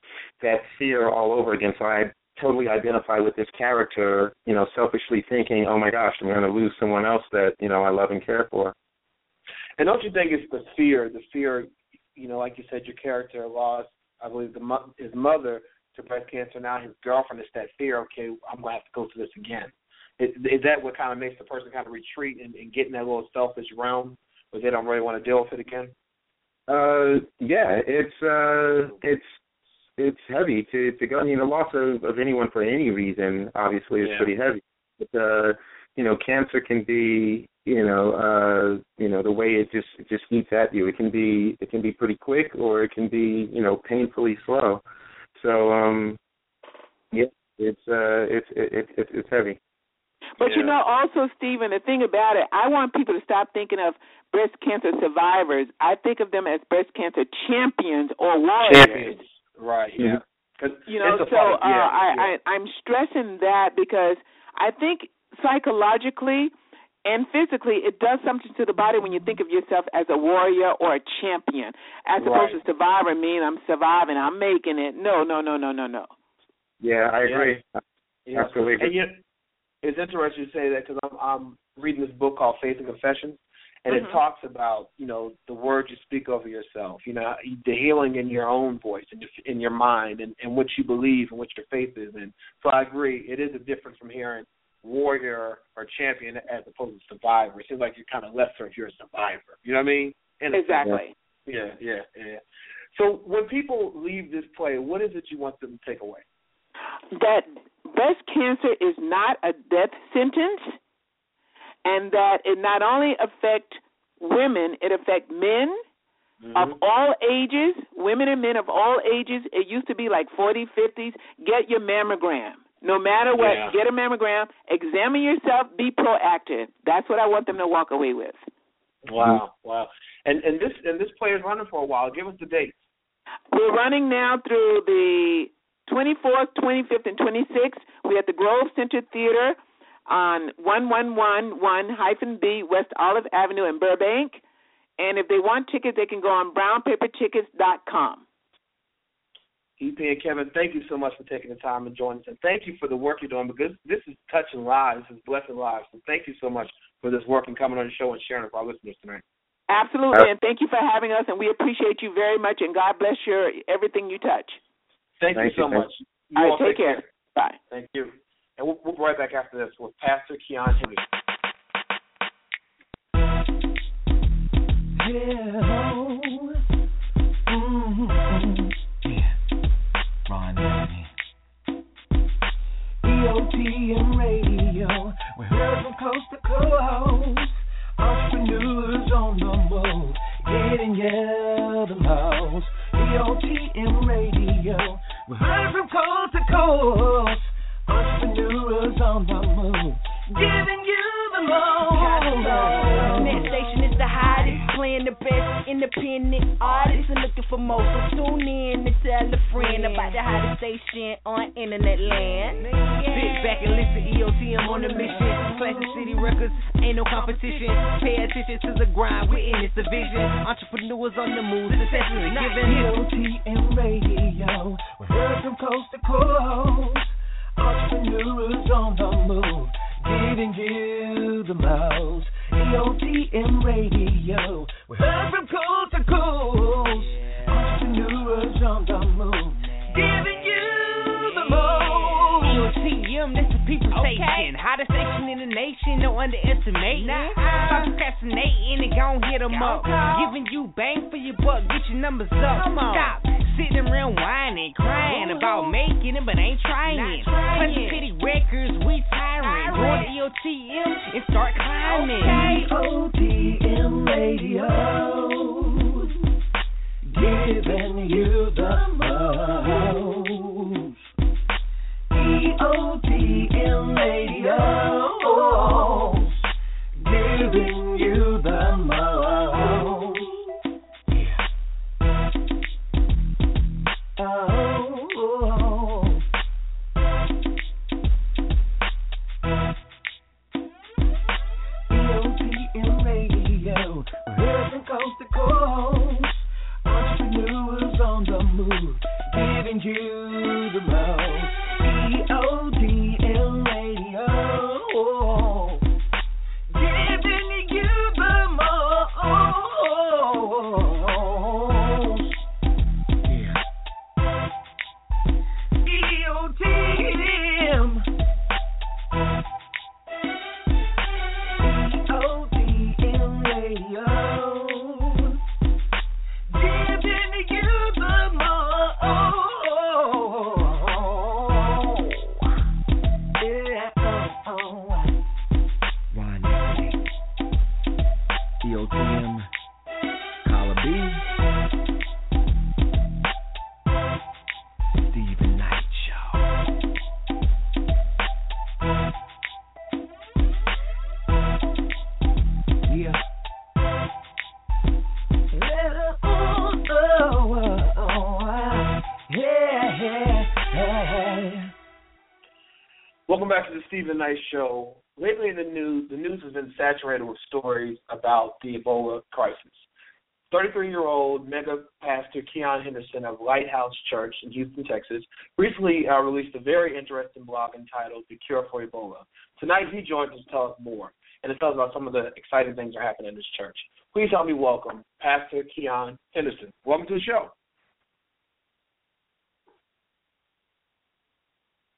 Speaker 10: that fear all over again. So I totally identify with this character, you know, selfishly thinking, "Oh my gosh, I'm going to lose someone else that, you know, I love and care for."
Speaker 2: And don't you think it's the fear, the fear, you know, like you said, your character lost, I believe, the mo- his mother to breast cancer. Now his girlfriend is that fear. Okay, I'm to have to go through this again. Is, is that what kind of makes the person kind of retreat and, and get in that little selfish realm where they don't really want to deal with it again?
Speaker 10: Uh yeah, it's uh it's it's heavy to to go I mean the loss of, of anyone for any reason obviously is
Speaker 2: Yeah.
Speaker 10: pretty heavy. But uh you know, cancer can be, you know, uh you know, the way it just it just eats at you. It can be it can be pretty quick or it can be, you know, painfully slow. So um yeah, it's uh it's it, it, it's it's heavy.
Speaker 9: But you know, also, Steven, the thing about it, I want people to stop thinking of breast cancer survivors. I think of them as breast cancer champions or warriors.
Speaker 2: Champions. Right. Yeah. 'Cause
Speaker 9: You know, so uh,
Speaker 2: yeah,
Speaker 9: I,
Speaker 2: yeah.
Speaker 9: I I'm stressing that because I think psychologically and physically it does something to the body when you think of yourself as a warrior or a champion, as opposed
Speaker 2: Right.
Speaker 9: to survivor mean I'm surviving, I'm making it. No, no, no, no, no, no.
Speaker 6: Yeah, I agree.
Speaker 2: Yeah.
Speaker 6: Absolutely.
Speaker 2: And you, it's interesting you say that because I'm, I'm reading this book called Faith and Confessions, and
Speaker 9: Mhm.
Speaker 2: it talks about you know the words you speak over yourself, you know the healing in your own voice and in your mind and, and what you believe and what your faith is in. So I agree, it is a difference from hearing warrior or champion as opposed to survivor. It seems like you're kind of lesser if you're a survivor. You know what I mean?
Speaker 9: Exactly.
Speaker 2: Yeah, yeah, yeah. So when people leave this play, what is it you want them to take away?
Speaker 9: that breast cancer is not a death sentence and that it not only affect women, it affect men mm-hmm. of all ages, women and men of all ages. It used to be like 40, 50s. Get your mammogram. No matter what,
Speaker 2: Yeah.
Speaker 9: get a mammogram, examine yourself, be proactive. That's what I want them to walk away with.
Speaker 2: Wow, wow. And and this and this play is running for a while. Give us the dates.
Speaker 9: We're running now through the 24th, 25th, and 26th. We're at the Grove Center Theater on 1111 hyphen B West Olive Avenue in Burbank. And if they want tickets, they can go on brownpapertickets.com.
Speaker 2: EP and Kevin, thank you so much for taking the time and joining us, and thank you for the work you're doing because this is touching lives, this is blessing lives. So thank you so much for this work and coming on the show and sharing it with our listeners tonight.
Speaker 9: Absolutely, and thank you for having us, and we appreciate you very much, and God bless your everything you touch.
Speaker 2: Thank,
Speaker 6: Thank
Speaker 2: you so
Speaker 6: you, thank
Speaker 2: much.
Speaker 9: All
Speaker 2: You
Speaker 9: right, take care. Bye.
Speaker 2: Thank you. And we'll, we'll be right back after this with Pastor Keion Henry.
Speaker 8: Yeah.
Speaker 11: For more. So tune in and tell a friend about the hottest station on internet land.
Speaker 12: Sit back and listen, EOTM on the mission. Classic City Records, ain't no competition. Pay attention to the grind, we're in this division. Entrepreneurs on the move, success is a given.
Speaker 8: EOTM Radio. We heard from coast to coast. Entrepreneurs on the move, giving you the most. EOTM Radio. We heard from coast to coast.
Speaker 12: Hottest station in the nation, no underestimating. Stop procrastinating and gon' hit 'em up. Giving you bang for your buck, get your numbers up. Stop sitting around whining, crying about making it, but ain't trying. Classic City Records, we tiring. Join EOTM and start climbing.
Speaker 8: EOTM Radio. Giving you the most. Giving you the most. To the
Speaker 13: Steven Show.
Speaker 2: Lately in the news, the news has been saturated with stories about the Ebola crisis. 33-year-old mega pastor Keion Henderson of Lighthouse Church in Houston, Texas, recently uh, released a very interesting blog entitled "The Cure for Ebola." Tonight, he joins us to tell us more and to tell us about some of the exciting things that are happening in this church. Please help me welcome Pastor Keion Henderson. Welcome to the show.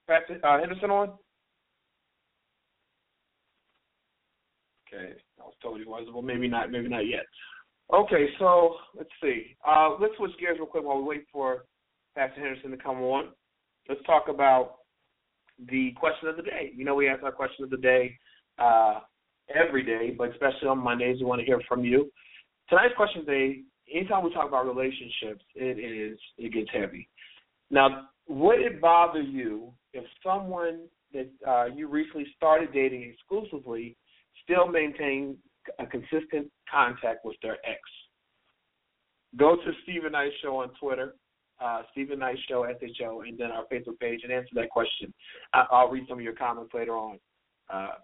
Speaker 2: Pastor uh, Henderson on? Okay, I was told he was. Well, maybe not. Maybe not yet. Okay, so let's see. Uh, let's switch gears real quick while we wait for Pastor Henderson to come on. Let's talk about the question of the day. You know, we ask our question of the day uh, every day, but especially on Mondays, we want to hear from you. Tonight's question day. Anytime we talk about relationships, it is it gets heavy. Now, would it bother you if someone that uh, you recently started dating exclusively still maintain a consistent contact with their ex? Go to Steven Knight Show on Twitter, uh, Steven Knight Show SHO, and then our Facebook page and answer that question. I- I'll read some of your comments later on. Uh,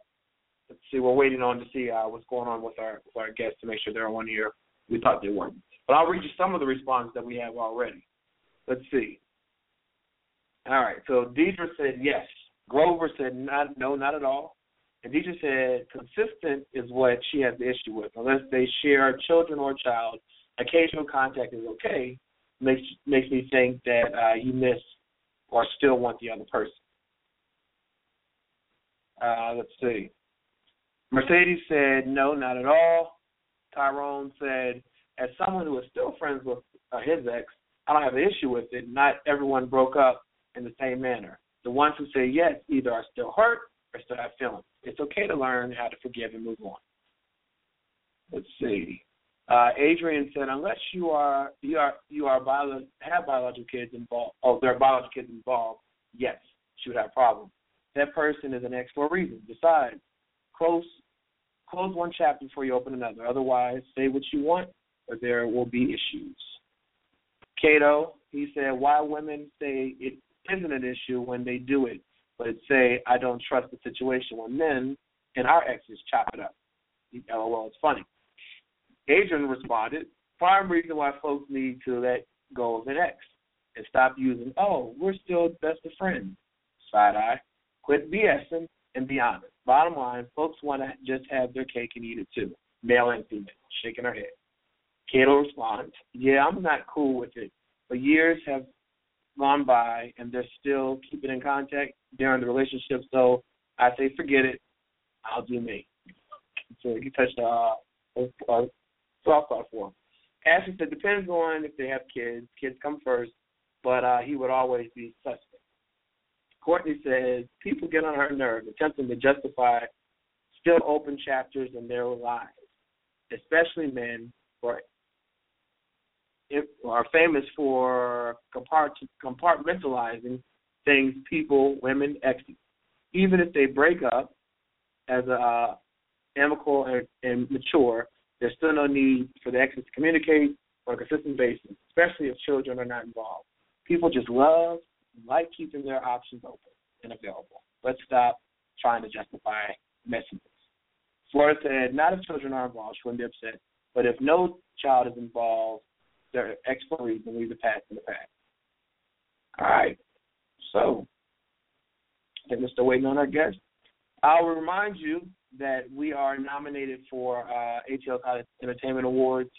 Speaker 2: let's see, we're waiting on to see uh, what's going on with our with our guests to make sure they're on here. We thought they weren't, but I'll read you some of the responses that we have already. Let's see. All right. So Deidre said yes. Grover said not, no, not at all. And Deidre said consistent is what she has the issue with. Unless they share children or child, occasional contact is okay. Makes makes me think that uh, you miss or still want the other person. Uh, let's see. Mercedes said no, not at all. Tyrone said, as someone who is still friends with uh, his ex, I don't have an issue with it. Not everyone broke up in the same manner. The ones who say yes either are still hurt or still have feelings. It's okay to learn how to forgive and move on. Let's see. Uh, Adrian said, unless you are you are you are bio, have biological kids involved, oh, there are biological kids involved, yes, she would have problems. That person is an ex for a reason. Besides, close close one chapter before you open another. Otherwise, say what you want, or there will be issues. Cato, he said, why women say it isn't an issue when they do it, but say I don't trust the situation when men and our exes chop it up. LOL, it's funny. Adrian responded, prime reason why folks need to let go of an ex and stop using, oh, we're still best of friends. Side eye. Quit BSing and be honest. Bottom line, folks want to just have their cake and eat it too. Male and female. Shaking her head. Cato responds, yeah, I'm not cool with it, but years have gone by and they're still keeping in contact during the relationship. So I say, forget it. I'll do me. So he touched uh, a, a soft spot for him. Ashley said, depends on if they have kids. Kids come first, but uh, he would always be suspect. Courtney says, people get on her nerves, attempting to justify still open chapters in their lives, especially men are are famous for compartmentalizing things, people, women, exes. Even if they break up as a uh, amicable and, and mature, there's still no need for the exes to communicate on a consistent basis, especially if children are not involved. People just love, like keeping their options open and available. Let's stop trying to justify messiness. Florida said, not if children are involved, she wouldn't be upset. But if no child is involved, their exploits and leave the past in the past. All right. So, I think we're still waiting on our guest. I will remind you that we are nominated for uh, ATL College Entertainment Awards.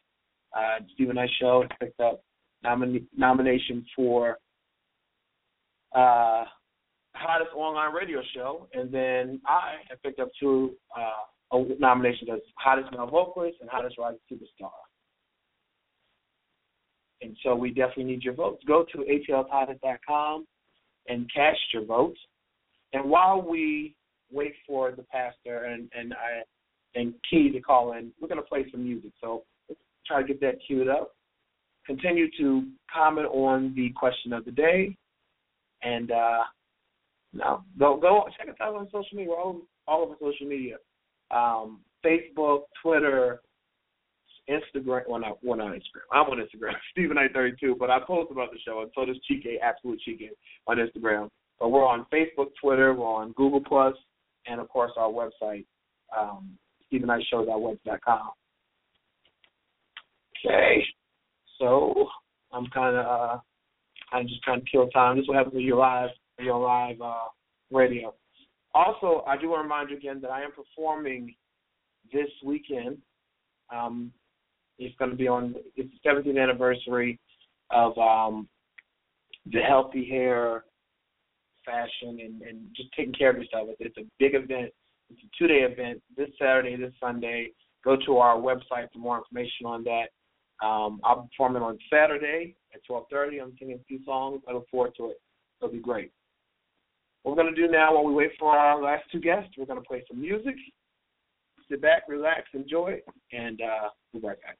Speaker 2: Uh, Steven Knight Show has picked up nomin- nomination for uh, hottest online radio show, and then I have picked up two uh, nominations as hottest male vocalist and hottest rising superstar. And so we definitely need your votes. Go to atlpilot.com and cast your votes. And while we wait for the pastor and and I and Key to call in, we're going to play some music. So let's try to get that queued up. Continue to comment on the question of the day, and uh, now go go check us out on social media. We're all all over social media, um, Facebook, Twitter, Instagram. Well, not well, not Instagram. I'm on Instagram, Steven A. 32. But I post about the show, and so does Chike, Absolute Chike, on Instagram.
Speaker 14: But we're on Facebook, Twitter, we're on Google Plus, and of course our website, um, com. Okay, so I'm kind of uh, I'm just trying to kill time. This is what happens when you're live, you're live uh, radio. Also, I do want to remind you again that I am performing this weekend. Um, it's going to be on it's the 17th anniversary of um, the healthy hair fashion and, and just taking care of yourself. It's a big event. It's a two-day event this Saturday, this Sunday. Go to our website for more information on that. Um, I'll be performing on Saturday at 12:30. I'm singing a few songs. I look forward to it. It'll be great. What we're going to do now, while we wait for our last two guests, we're going to play some music. Sit back, relax, enjoy, and uh, we'll be right back.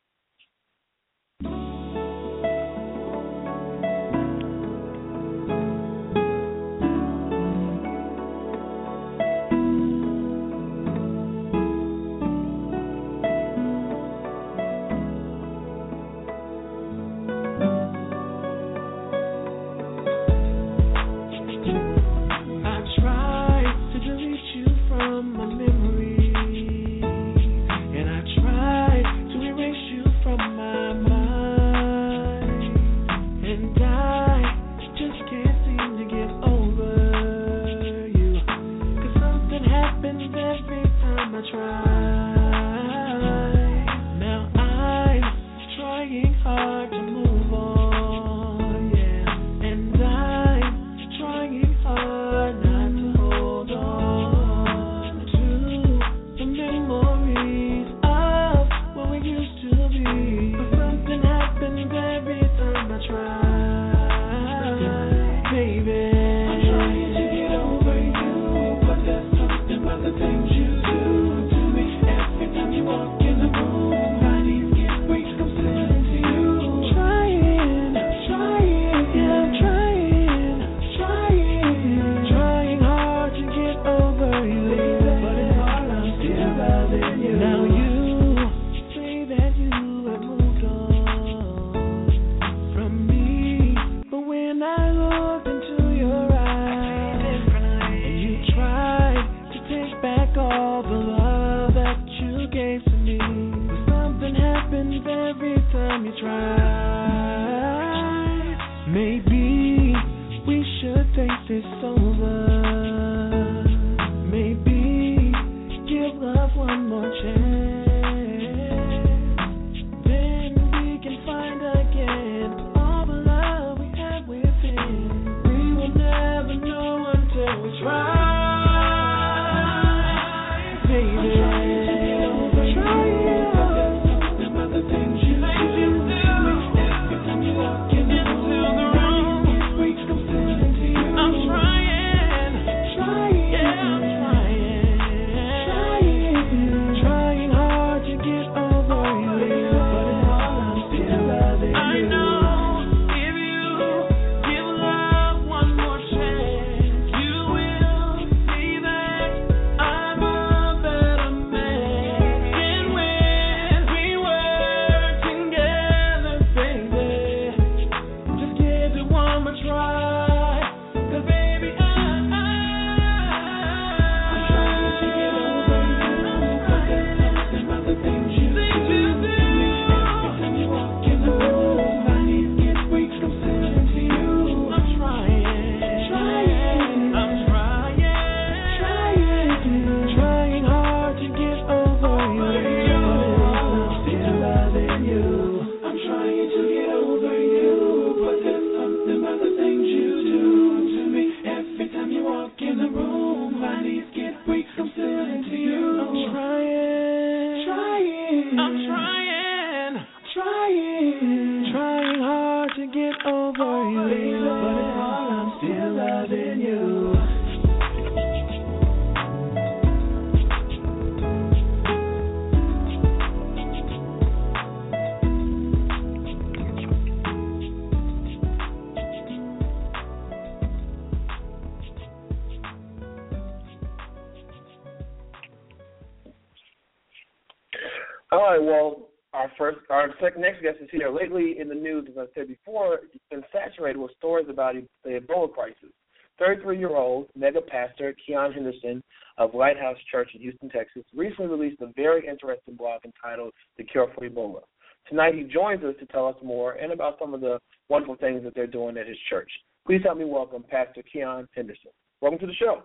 Speaker 14: our next guest is here. Lately in the news, as I said before, it's been saturated with stories about the Ebola crisis.
Speaker 2: 33 year old mega pastor Keion Henderson of Lighthouse Church in Houston, Texas, recently released a very interesting blog entitled The Cure for Ebola. Tonight he joins us to tell us more and about some of the wonderful things that they're doing at his church. Please help me welcome Pastor Keion Henderson. Welcome to the show.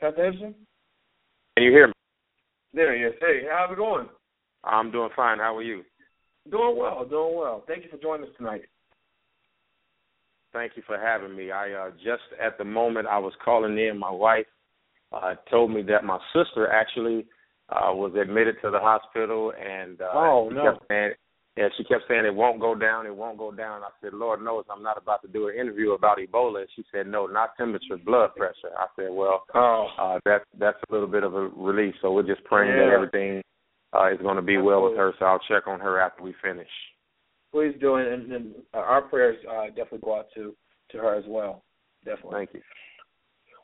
Speaker 2: Pastor Henderson?
Speaker 15: Can you hear me?
Speaker 2: There he is. Hey, how's it going?
Speaker 15: I'm doing fine. How are you?
Speaker 2: Doing well, doing well. Thank you for joining us tonight.
Speaker 15: Thank you for having me. I uh, just at the moment I was calling in, my wife uh, told me that my sister actually uh, was admitted to the hospital, and uh,
Speaker 2: oh
Speaker 15: she
Speaker 2: no,
Speaker 15: kept saying, yeah, she kept saying it won't go down, it won't go down. I said, Lord knows I'm not about to do an interview about Ebola. And she said, No, not temperature, blood pressure. I said, Well,
Speaker 2: oh.
Speaker 15: uh, that's that's a little bit of a relief. So we're just praying
Speaker 2: Yeah.
Speaker 15: that everything uh, is going to be well with her. So I'll check on her after we finish.
Speaker 2: please do and, and our prayers uh, definitely go out to to her as well. Definitely.
Speaker 15: Thank you.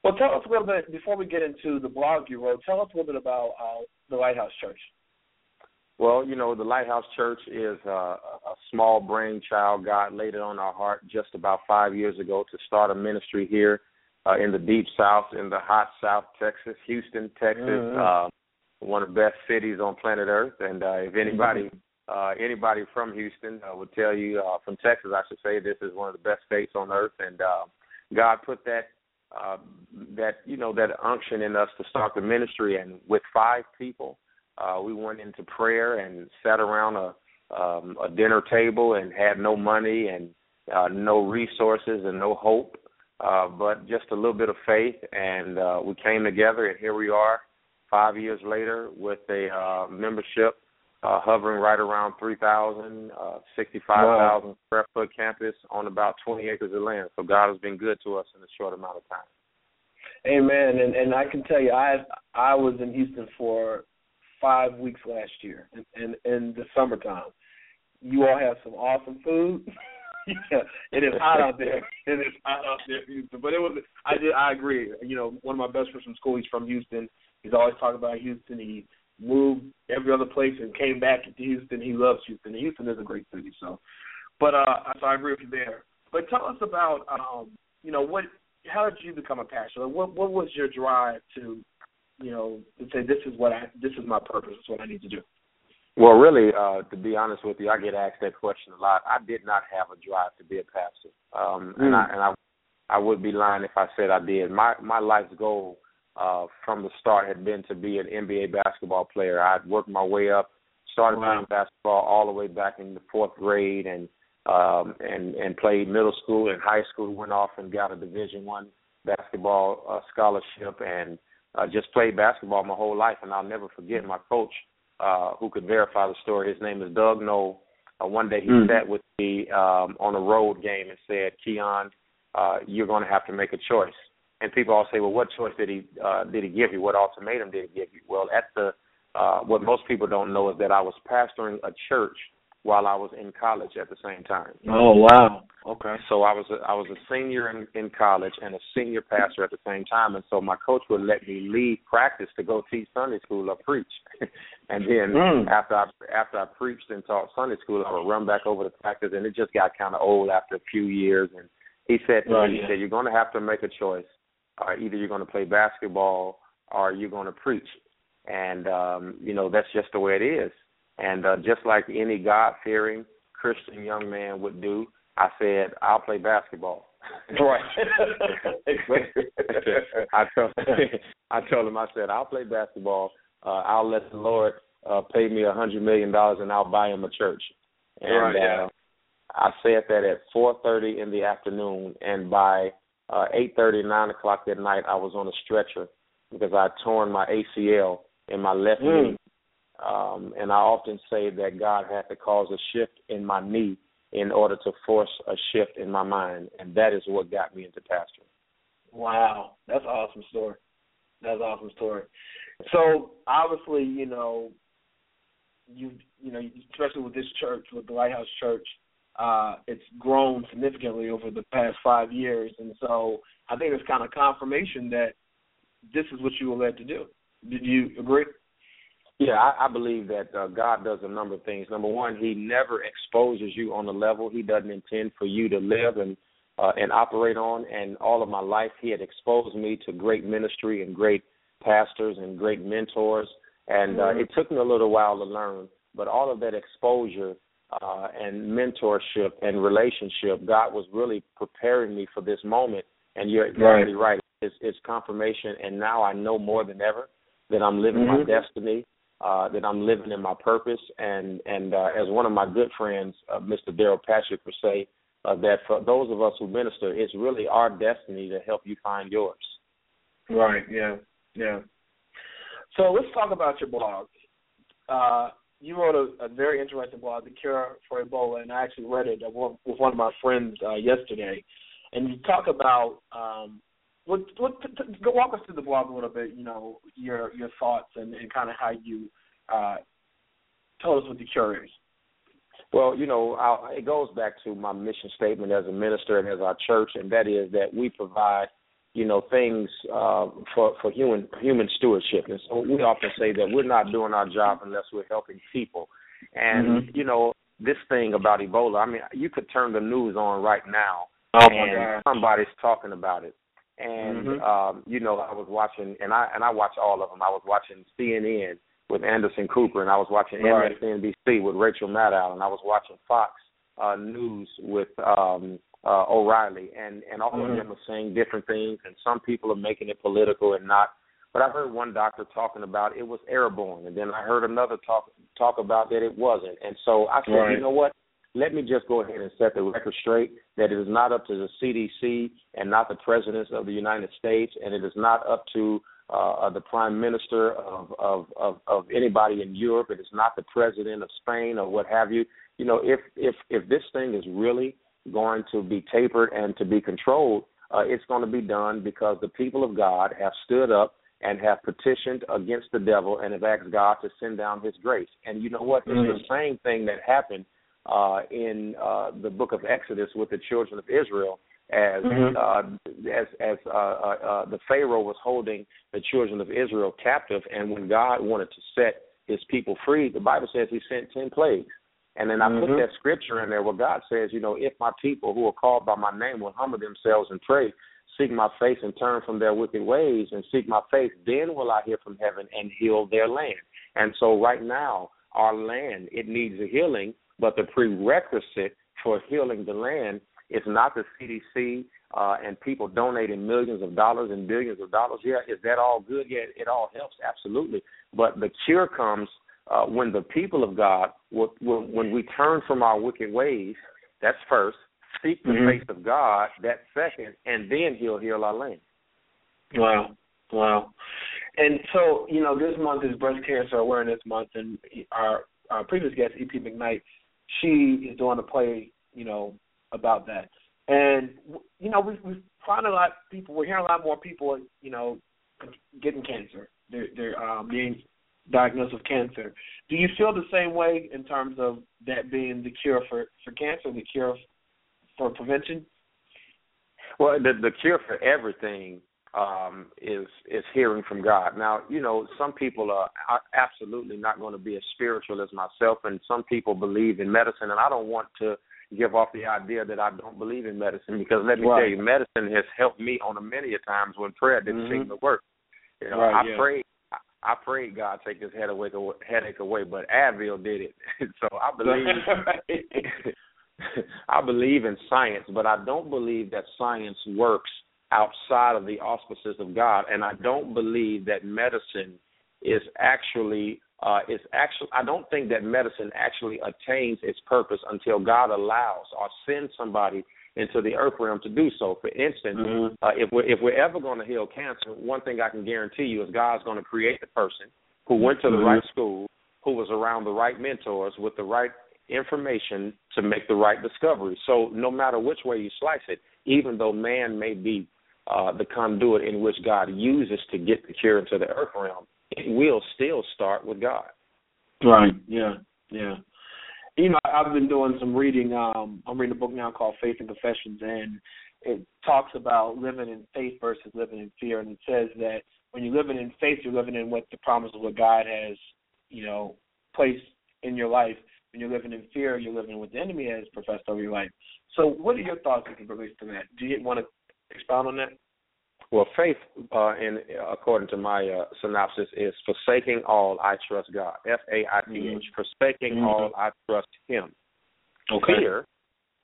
Speaker 2: Well, tell us a little bit before we get into the blog you wrote. Tell us a little bit about uh, the Lighthouse Church.
Speaker 15: Well, you know, the Lighthouse Church is uh, a small brainchild. God laid it on our heart just about five years ago to start a ministry here uh, in the deep South, in the hot South Texas, Houston, Texas,
Speaker 2: Mhm.
Speaker 15: uh, one of the best cities on planet Earth. And uh, if anybody uh, anybody from Houston uh, would tell you, uh, from Texas, I should say, this is one of the best states on earth. And uh, God put that uh, that you know that unction in us to start the ministry, and with five people uh, we went into prayer and sat around a um, a dinner table and had no money and uh, no resources and no hope, uh, but just a little bit of faith. And uh, we came together, and here we are, five years later, with a uh, membership uh, hovering right around 3,000, uh, 65,000 square foot campus on about 20 acres of land. So God has been good to us in a short amount of time.
Speaker 2: Amen. And and I can tell you, I I was in Houston for five weeks last year, in in, in the summertime. You all have some awesome food. yeah, it is hot out there. It is hot out there, Houston. But it was. I did. I agree. You know, one of my best friends from school. He's from Houston. He's always talking about Houston. He moved every other place and came back to Houston. He loves Houston. Houston is a great city. So, but uh, so I agree with you there. But tell us about um, you know, what how did you become a pastor? What what was your drive to, you know, to say this is what I this is my purpose. This is what I need to do.
Speaker 15: Well, really, uh, to be honest with you, I get asked that question a lot. I did not have a drive to be a pastor, um, and I and I, I would be lying if I said I did. My my life's goal uh, from the start had been to be an NBA basketball player. I'd worked my way up, started
Speaker 2: Wow.
Speaker 15: playing basketball all the way back in the fourth grade, and um, and and played middle school and high school. Went off and got a Division One basketball uh, scholarship, and uh, just played basketball my whole life. And I'll never forget my coach uh, who could verify the story. His name is Doug Knoll. Uh, one day he
Speaker 2: Mm.
Speaker 15: sat with me um, on a road game and said, "Keion, uh, you're going to have to make a choice." And people all say, "Well, what choice did he uh, did he give you? What ultimatum did he give you?" Well, at the uh, what most people don't know is that I was pastoring a church while I was in college at the same time.
Speaker 2: Oh wow. Okay.
Speaker 15: So I was a, I was a senior in, in college and a senior pastor at the same time, and so my coach would let me leave practice to go teach Sunday school or preach, and then
Speaker 2: Mm.
Speaker 15: after I after I preached and taught Sunday school, I would run back over to practice, and it just got kind of old after a few years. And he said to
Speaker 2: Right,
Speaker 15: me, he
Speaker 2: yeah.
Speaker 15: said, "You're going to have to make a choice. Uh, either you're going to play basketball or you're going to preach." And um, you know that's just the way it is. And uh, just like any God fearing Christian young man would do, I said, I'll play basketball.
Speaker 2: Right.
Speaker 15: I told I told him I said I'll play basketball. Uh, I'll let the Lord uh, pay me a hundred million dollars and I'll buy him a church. And
Speaker 2: Right, yeah.
Speaker 15: uh, I said that at four thirty in the afternoon, and by uh, eight thirty, nine o'clock that night, I was on a stretcher because I had torn my ACL in my left
Speaker 2: Mm.
Speaker 15: knee. Um, and I often say that God had to cause a shift in my knee in order to force a shift in my mind, and that is what got me into pastoring.
Speaker 2: Wow, that's an awesome story. That's an awesome story. So obviously, you know, you you know, especially with this church, with the Lighthouse Church, uh, it's grown significantly over the past five years, and so I think it's kind of confirmation that this is what you were led to do. Did you agree?
Speaker 15: Yeah, I, I believe that uh, God does a number of things. Number one, He never exposes you on the level He doesn't intend for you to live, and uh, and operate on. And all of my life, He had exposed me to great ministry and great pastors and great mentors. And uh,
Speaker 2: Mhm.
Speaker 15: it took me a little while to learn, but all of that exposure uh, and mentorship and relationship, God was really preparing me for this moment. And you're exactly right. It's, it's confirmation, and now I know more than ever that I'm living my
Speaker 2: Mhm.
Speaker 15: destiny, uh, that I'm living in my purpose. And and uh, as one of my good friends, uh, Mr. Daryl Patrick, would say, uh, that for those of us who minister, it's really our destiny to help you find yours.
Speaker 2: Right. Yeah. Yeah. So let's talk about your blog. Uh, you wrote a, a very interesting blog, "The Cure for Ebola," and I actually read it with one of my friends uh, yesterday. And you talk about um, what, what t- t- walk us through the blog a little bit. You know, your your thoughts and, and kind of how you uh, told us what the cure is.
Speaker 15: Well, you know, i it goes back to my mission statement as a minister and as our church, and that is that we provide, you know, things uh, for for human human stewardship. And so we often say that we're not doing our job unless we're helping people. And
Speaker 2: Mhm.
Speaker 15: you know, this thing about Ebola, I mean, you could turn the news on right now,
Speaker 2: Oh,
Speaker 15: and somebody's talking about it. And
Speaker 2: Mhm.
Speaker 15: um, you know, I was watching, and I and I watch all of them. I was watching CNN with Anderson Cooper, and I was watching
Speaker 2: Right.
Speaker 15: MSNBC with Rachel Maddow, and I was watching Fox uh, News with um, uh, O'Reilly, and and all
Speaker 2: Mhm.
Speaker 15: of them are saying different things, and some people are making it political and not. But I heard one doctor talking about it was airborne, and then I heard another talk talk about that it wasn't. And so I said,
Speaker 2: Right.
Speaker 15: you know what? Let me just go ahead and set the record straight that it is not up to the CDC and not the presidents of the United States, and it is not up to uh, the prime minister of, of of of anybody in Europe. It is not the president of Spain or what have you. You know, if if if this thing is really going to be tapered and to be controlled, uh, it's going to be done because the people of God have stood up and have petitioned against the devil and have asked God to send down His grace. And you know what? It's
Speaker 2: Mhm.
Speaker 15: the same thing that happened uh, in uh, the book of Exodus with the children of Israel, as
Speaker 2: Mhm.
Speaker 15: uh, as as uh, uh, uh, the Pharaoh was holding the children of Israel captive, and when God wanted to set His people free, the Bible says He sent ten plagues. And then I put
Speaker 2: Mhm.
Speaker 15: that scripture in there where God says, you know, if my people who are called by my name will humble themselves and pray, seek my face and turn from their wicked ways and seek my face, then will I hear from heaven and heal their land. And so right now, our land, it needs a healing, but the prerequisite for healing the land is not the CDC uh, and people donating millions of dollars and billions of dollars. Yeah, is that all good? Yeah, it all helps, absolutely. But the cure comes uh, when the people of God, when, when we turn from our wicked ways, that's first, seek the
Speaker 2: Mhm.
Speaker 15: face of God, that's second, and then He'll heal our land.
Speaker 2: Wow, wow. And so, you know, this month is Breast Cancer Awareness Month, and our, our previous guest, E.P. McKnight, she is doing a play, you know, about that. And you know, we we find a lot of people. We're hearing a lot more people, you know, getting cancer. They're they're um, being diagnosed with cancer. Do you feel the same way in terms of that being the cure for for cancer, the cure for prevention?
Speaker 15: Well, the the cure for everything um, is is hearing from God. Now, you know, some people are, absolutely not going to be as spiritual as myself, and some people believe in medicine, and I don't want to give off the idea that I don't believe in medicine because let me
Speaker 2: Right.
Speaker 15: tell you, medicine has helped me on a many a times when prayer didn't
Speaker 2: Mhm.
Speaker 15: seem to work. You know,
Speaker 2: Right,
Speaker 15: I
Speaker 2: yeah.
Speaker 15: prayed. I- prayed God take this headache away, headache away, but Advil did it. so I believe I believe in science, but I don't believe that science works outside of the auspices of God, and I don't believe that medicine is actually uh, is actually. I don't think that medicine actually attains its purpose until God allows or sends somebody into the earth realm to do so. For instance,
Speaker 2: Mhm.
Speaker 15: uh, if we're if we're ever going to heal cancer, one thing I can guarantee you is God's going to create the person who went to the
Speaker 2: Mhm.
Speaker 15: right school, who was around the right mentors with the right information to make the right discovery. So no matter which way you slice it, even though man may be uh, the conduit in which God uses to get the cure into the earth realm, it will still start with God.
Speaker 2: Right. Yeah. Yeah. You know, I've been doing some reading. Um, I'm reading a book now called Faith and Confessions, and it talks about living in faith versus living in fear. And it says that when you're living in faith, you're living in what the promise of what God has, you know, placed in your life. When you're living in fear, you're living with the enemy has professed over your life. So, what are your thoughts it relates to that? Do you want to expound on that?
Speaker 15: Well, faith, uh, in according to my uh, synopsis, is forsaking all, I trust God. F A I T H.
Speaker 2: Mm-hmm.
Speaker 15: Forsaking
Speaker 2: Mhm.
Speaker 15: all, I trust Him.
Speaker 2: Okay.
Speaker 15: Fear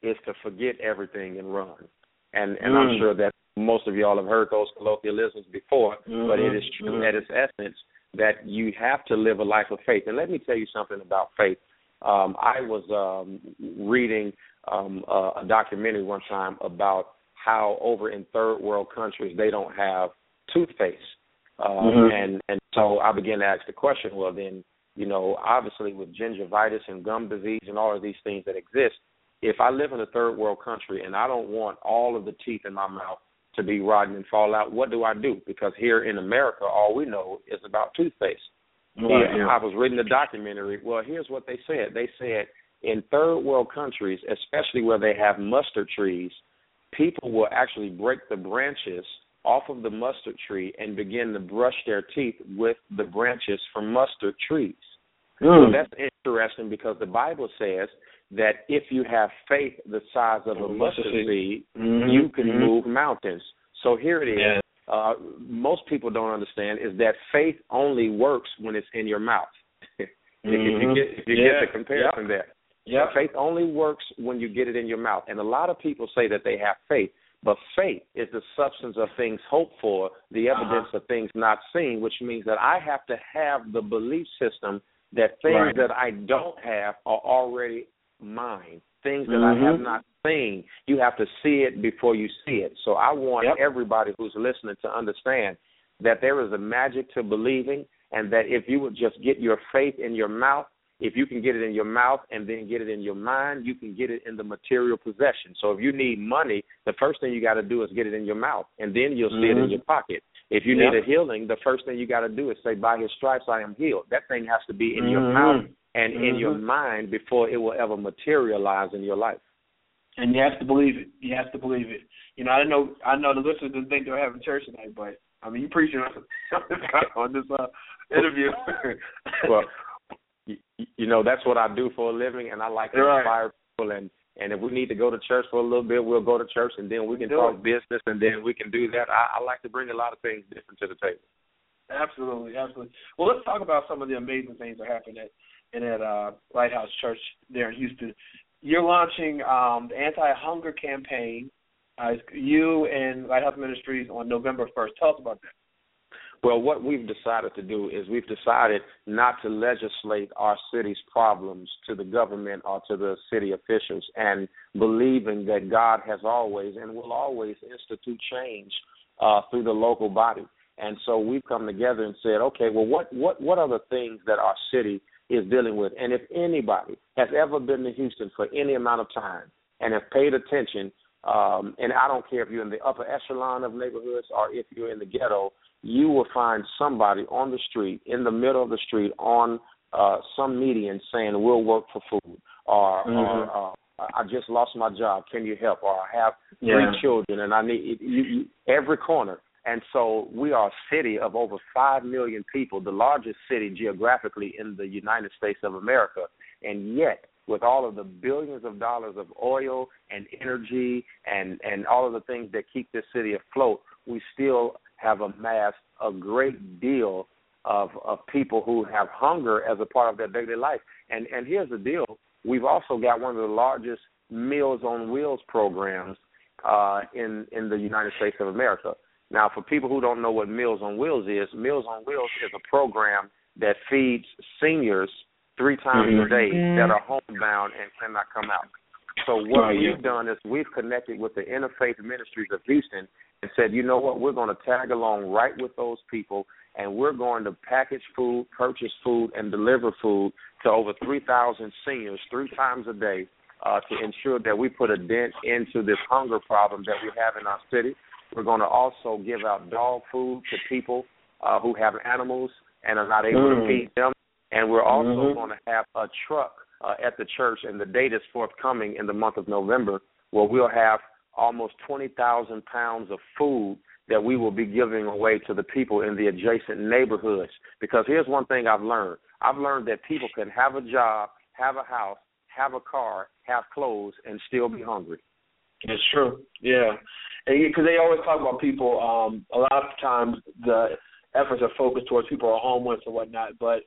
Speaker 15: is to forget everything and run. And and I'm
Speaker 2: Mm.
Speaker 15: sure that most of y'all have heard those colloquialisms before, but it
Speaker 2: Mhm.
Speaker 15: is true
Speaker 2: Mhm.
Speaker 15: at its essence that you have to live a life of faith. And let me tell you something about faith. Um, I was um, reading um, uh, a documentary one time about how over in third world countries they don't have toothpaste, um,
Speaker 2: Mhm.
Speaker 15: and and so I began to ask the question. Well, then you know, obviously with gingivitis and gum disease and all of these things that exist, if I live in a third world country and I don't want all of the teeth in my mouth to be rotten and fall out, what do I do? Because here in America, all we know is about toothpaste.
Speaker 2: Right,
Speaker 15: yeah. I was reading the documentary. Well, here's what they said. They said in third world countries, especially where they have mustard trees, people will actually break the branches off of the mustard tree and begin to brush their teeth with the branches from mustard trees. So
Speaker 2: Mm.
Speaker 15: that's interesting because the Bible says that if you have faith the size of a
Speaker 2: Oh,
Speaker 15: mustard
Speaker 2: seed. Mhm,
Speaker 15: you can
Speaker 2: mhm.
Speaker 15: move mountains. So here it is.
Speaker 2: Yeah.
Speaker 15: Uh, most people don't understand is that faith only works when it's in your mouth. if, if you get if you
Speaker 2: Yeah.
Speaker 15: get the comparison there.
Speaker 2: Yep.
Speaker 15: Faith only works when you get it in your mouth. And a lot of people say that they have faith, but faith is the substance of things hoped for, the
Speaker 2: Uh-huh.
Speaker 15: evidence of things not seen, which means that I have to have the belief system that things
Speaker 2: Right.
Speaker 15: that I don't have are already mine. Things that I have not seen, you have to see it before you see it. So I want
Speaker 2: Yep.
Speaker 15: everybody who's listening to understand that there is a magic to believing and that if you would just get your faith in your mouth, if you can get it in your mouth and then get it in your mind, you can get it in the material possession. So if you need money, the first thing you got to do is get it in your mouth, and then you'll see it in
Speaker 2: Mhm.
Speaker 15: your pocket. If you need a healing, the first thing you got to do is say, "By His stripes I am healed." That thing has to be in your
Speaker 2: Mhm.
Speaker 15: mouth and in your
Speaker 2: Mhm.
Speaker 15: mind before it will ever materialize in your life.
Speaker 2: And you have to believe it. You have to believe it. You know, I know I know the listeners didn't think they were having church tonight, but I mean, you preaching on, on this uh, interview.
Speaker 15: well, you, know that's what I do for a living, and I like to
Speaker 2: Right.
Speaker 15: inspire people. And and if we need to go to church for a little bit, we'll go to church, and then we can
Speaker 2: Do
Speaker 15: talk
Speaker 2: it.
Speaker 15: business, and then we can do that. I, I like to bring a lot of things different to the table.
Speaker 2: Absolutely, absolutely. Well, let's talk about some of the amazing things that happened at in at uh, Lighthouse Church there in Houston. You're launching um, the anti-hunger campaign. Uh, you and Lighthouse Ministries on November 1st. Tell us about that.
Speaker 15: Well, what we've decided to do is we've decided not to legislate our city's problems to the government or to the city officials and believing that God has always and will always institute change uh, through the local body. And so we've come together and said, okay, well, what, what, what are the things that our city is dealing with? And if anybody has ever been to Houston for any amount of time and have paid attention, um, and I don't care if you're in the upper echelon of neighborhoods or if you're in the ghetto, you will find somebody on the street, in the middle of the street, on uh, some median saying, "We'll work for food," or,
Speaker 2: Mhm.
Speaker 15: or uh, "I just lost my job. Can you help?" Or "I have
Speaker 2: Yeah.
Speaker 15: three children and I need you, you, every corner." And so we are a city of over five million people, the largest city geographically in the United States of America, and yet with all of the billions of dollars of oil and energy and and all of the things that keep this city afloat, we still have amassed a great deal of of people who have hunger as a part of their daily life. And and here's the deal: we've also got one of the largest Meals on Wheels programs uh, in in the United States of America. Now, for people who don't know what Meals on Wheels is, Meals on Wheels is a program that feeds seniors three times
Speaker 2: Mhm.
Speaker 15: a day that are homebound and cannot come out. So what
Speaker 2: Right,
Speaker 15: we've
Speaker 2: yeah.
Speaker 15: done is we've connected with the Interfaith Ministries of Houston and said, you know what, we're going to tag along right with those people, and we're going to package food, purchase food, and deliver food to over 3,000 seniors three times a day uh, to ensure that we put a dent into this hunger problem that we have in our city. We're going to also give out dog food to people uh, who have animals and are not able
Speaker 2: Mm.
Speaker 15: to feed them. And we're also
Speaker 2: Mhm.
Speaker 15: going to have a truck uh, at the church, and the date is forthcoming in the month of November, where we'll have almost 20,000 pounds of food that we will be giving away to the people in the adjacent neighborhoods. Because here's one thing I've learned I've learned that people can have a job have a house, have a car, have clothes, and still be hungry.
Speaker 2: It's true. Yeah, because they always talk about people. Um, a lot of times the efforts are focused towards people who are homeless or whatnot, but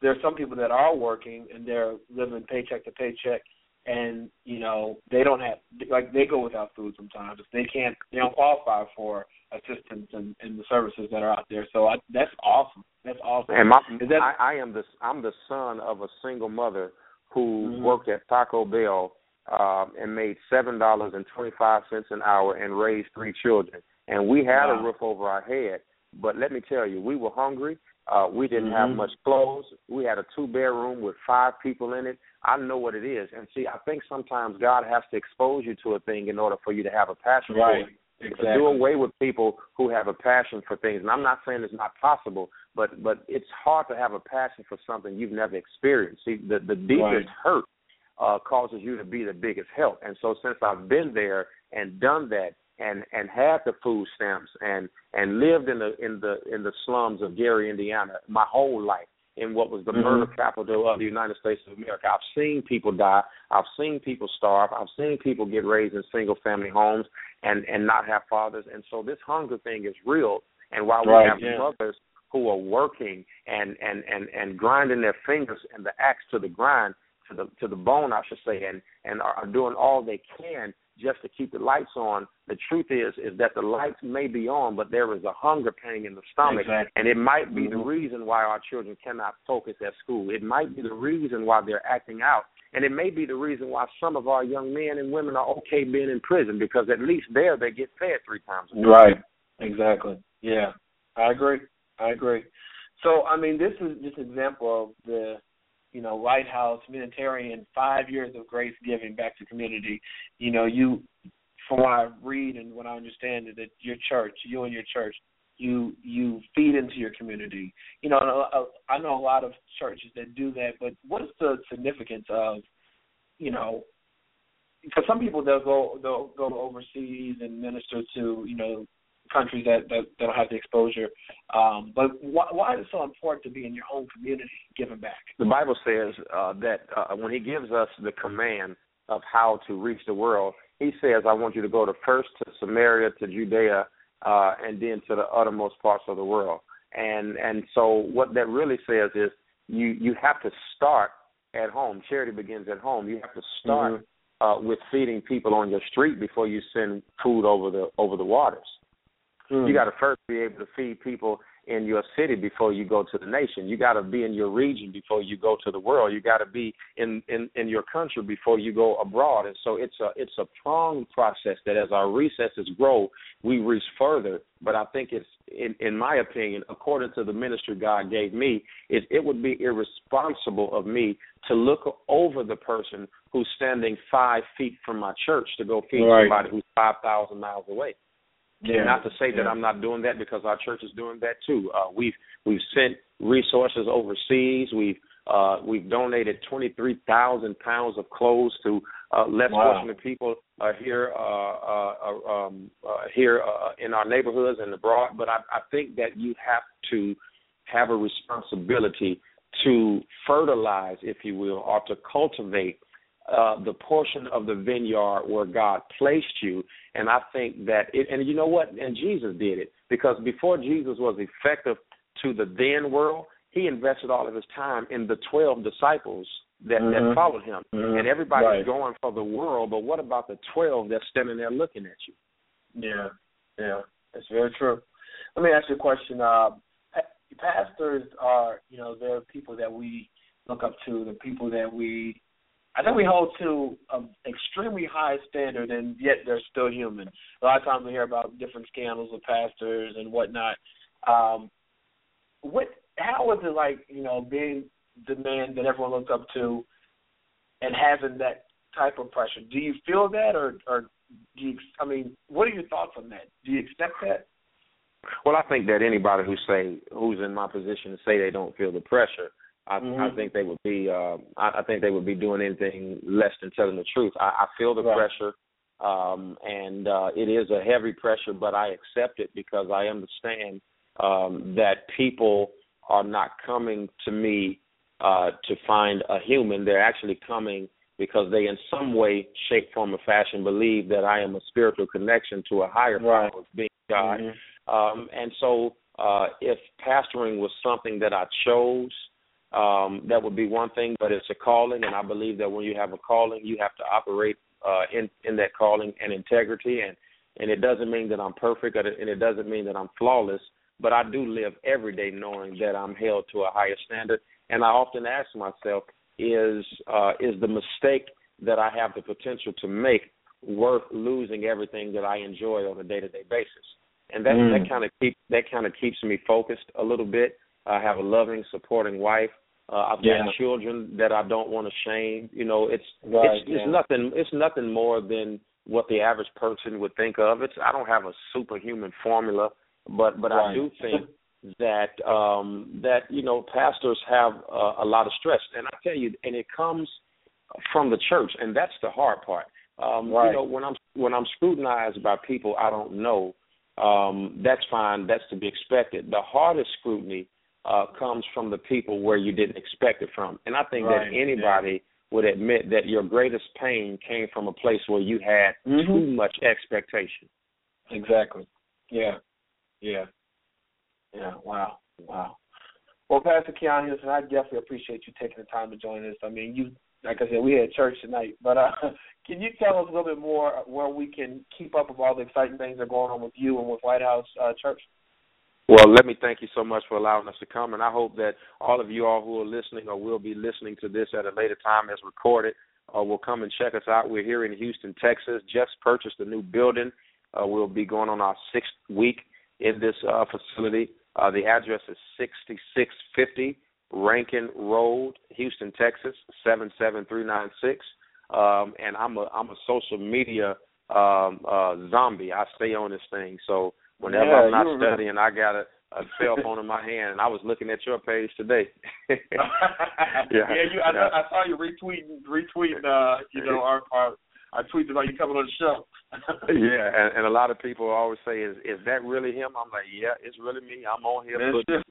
Speaker 2: there are some people that are working and they're living paycheck to paycheck, and you know they don't have like they go without food sometimes. They can't. They don't qualify for assistance and, and the services that are out there. So I, that's awesome. That's awesome.
Speaker 15: And my,
Speaker 2: that,
Speaker 15: I, I am the I'm the son of a single mother who
Speaker 2: Mhm.
Speaker 15: worked at Taco Bell um, and made seven dollars and twenty five cents an hour and raised three children. And we had
Speaker 2: Wow.
Speaker 15: a roof over our head, but let me tell you, we were hungry. Uh, we didn't have
Speaker 2: Mhm.
Speaker 15: much clothes. We had a two bedroom with five people in it. I know what it is. And see, I think sometimes God has to expose you to a thing in order for you to have a passion
Speaker 2: Right.
Speaker 15: for it. To
Speaker 2: Exactly.
Speaker 15: do away with people who have a passion for things. And I'm not saying it's not possible, but but it's hard to have a passion for something you've never experienced. See, the the deepest
Speaker 2: Right.
Speaker 15: hurt uh causes you to be the biggest help. And so since I've been there and done that and and had the food stamps and and lived in the in the in the slums of Gary, Indiana my whole life in what was the
Speaker 2: Mhm.
Speaker 15: murder capital of the United States of America. I've seen people die. I've seen people starve. I've seen people get raised in single family homes and and not have fathers. And so this hunger thing is real. And while we
Speaker 2: Right,
Speaker 15: have
Speaker 2: yeah.
Speaker 15: mothers who are working and and and and grinding their fingers and the axe to the grind to the to the bone, I should say, and and are doing all they can just to keep the lights on. The truth is is that the lights may be on, but there is a hunger pang in the stomach,
Speaker 2: Exactly.
Speaker 15: and it might be the
Speaker 2: Mhm.
Speaker 15: reason why our children cannot focus at school. It might be the reason why they're acting out. And it may be the reason why some of our young men and women are okay being in prison because at least there they get fed three times a day.
Speaker 2: Right. Exactly. Yeah. I agree. I agree. So I mean this is just an example of the you know, Lighthouse, Humanitarian, five years of grace giving back to community. You know, you from what I read and what I understand is that your church, you and your church, you you feed into your community. You know, a- a- uh, uh, I know a lot of churches that do that, but what is the significance of, you know, because some people they'll go they'll go overseas and minister to you know countries that that, that don't have the exposure. Um, but why, why is it so important to be in your own community, giving back?
Speaker 15: The Bible says uh, that uh, when He gives us the command of how to reach the world, He says, "I want you to go to first to Samaria, to Judea, uh, and then to the uttermost parts of the world." And and so what that really says is you you have to start at home. Charity begins at home. You have to start uh, with feeding people on your street before you send food over the over the waters. You hmm. got to first be able to feed people in your city before you go to the nation. You got to be in your region before you go to the world. You got to be in, in in your country before you go abroad. And so it's a it's a pronged process that as our recesses grow, we reach further. But I think it's in in my opinion, according to the ministry God gave me, is it would be irresponsible of me to look over the person who's standing five feet from my church to go feed
Speaker 2: Right.
Speaker 15: somebody who's five thousand miles away.
Speaker 2: Yeah.
Speaker 15: Not to say that
Speaker 2: Yeah.
Speaker 15: I'm not doing that because our church is doing that too. Uh, we've we've sent resources overseas. We've uh, we've donated 23,000 pounds of clothes to uh, less
Speaker 2: Wow.
Speaker 15: fortunate people uh, here uh, uh, uh, um, uh, here uh, in our neighborhoods and abroad. But I, I think that you have to have a responsibility to fertilize, if you will, or to cultivate uh, the portion of the vineyard where God placed you. And I think that it, and you know what? And Jesus did it because before Jesus was effective to the then world, he invested all of his time in the 12 disciples that,
Speaker 2: Mhm.
Speaker 15: that followed him.
Speaker 2: Mhm.
Speaker 15: And everybody's
Speaker 2: Right.
Speaker 15: going for the world, but what about the 12 that's standing there looking at you?
Speaker 2: Yeah, yeah, that's very true. Let me ask you a question. Uh, pastors are, you know, they're people that we look up to, the people that we, I think we hold to an extremely high standard, and yet they're still human. A lot of times we hear about different scandals with pastors and whatnot. Um, what, how was it like, you know, being the man that everyone looks up to, and having that type of pressure? Do you feel that, or, or do you, I mean, what are your thoughts on that? Do you accept that?
Speaker 15: Well, I think that anybody who say who's in my position to say they don't feel the pressure, I, I
Speaker 2: Mhm.
Speaker 15: think they would be. Uh, I, I think they would be doing anything less than telling the truth. I, I feel the
Speaker 2: Right.
Speaker 15: pressure, um, and uh, it is a heavy pressure, but I accept it because I understand um, that people are not coming to me uh, to find a human. They're actually coming because they, in some way, shape, form, or fashion, believe that I am a spiritual connection to a higher
Speaker 2: Right.
Speaker 15: power, being God.
Speaker 2: Mhm.
Speaker 15: Um, and so, uh, if pastoring was something that I chose, um, that would be one thing. But it's a calling, and I believe that when you have a calling, you have to operate uh, in in that calling and integrity. And and it doesn't mean that I'm perfect, or and it doesn't mean that I'm flawless. But I do live every day knowing that I'm held to a higher standard. And I often ask myself, is uh, is the mistake that I have the potential to make worth losing everything that I enjoy on a day to day basis? And that
Speaker 2: Mm.
Speaker 15: that kind of keep that kind of keeps me focused a little bit. I have a loving, supporting wife. Uh, I've
Speaker 2: Yeah.
Speaker 15: got children that I don't want to shame. You know, it's
Speaker 2: Right,
Speaker 15: it's,
Speaker 2: yeah.
Speaker 15: it's nothing. It's nothing more than what the average person would think of. It's I don't have a superhuman formula, but but I do think that um that you know pastors have uh, a lot of stress, and I tell you, and it comes from the church, and that's the hard part. Um,
Speaker 2: Right.
Speaker 15: You know, when I'm when I'm scrutinized by people I don't know, um, that's fine. That's to be expected. The hardest scrutiny uh, comes from the people where you didn't expect it from, and I think
Speaker 2: Right,
Speaker 15: that anybody would admit that your greatest pain came from a place where you had
Speaker 2: Mhm.
Speaker 15: too much expectation.
Speaker 2: Exactly. Yeah. Yeah. Yeah. Wow. Wow. Well, Pastor Keion Henderson, I definitely appreciate you taking the time to join us. I mean, you, like I said, we had church tonight, but uh, can you tell us a little bit more where we can keep up with all the exciting things that are going on with you and with Lighthouse uh, Church?
Speaker 15: Well, let me thank you so much for allowing us to come, and I hope that all of you all who are listening or will be listening to this at a later time as recorded uh, will come and check us out. We're here in Houston, Texas. Just purchased a new building. Uh, we'll be going on our sixth week in this uh, facility. Uh, the address is 6650 Rankin Road, Houston, Texas 77396. Um, and I'm a I'm a social media um, uh, zombie. I stay on this thing, so whenever
Speaker 2: Yeah,
Speaker 15: I'm not studying, I got a, a cell phone in my hand, and I was looking at your page today.
Speaker 2: yeah, you, I,
Speaker 15: yeah.
Speaker 2: I saw you retweeting, retweeting, uh, you know, our, our, our tweets about you coming on the show.
Speaker 15: yeah, and, and a lot of people always say, "Is is that really him?" I'm like, "Yeah, it's really me. I'm on here putting,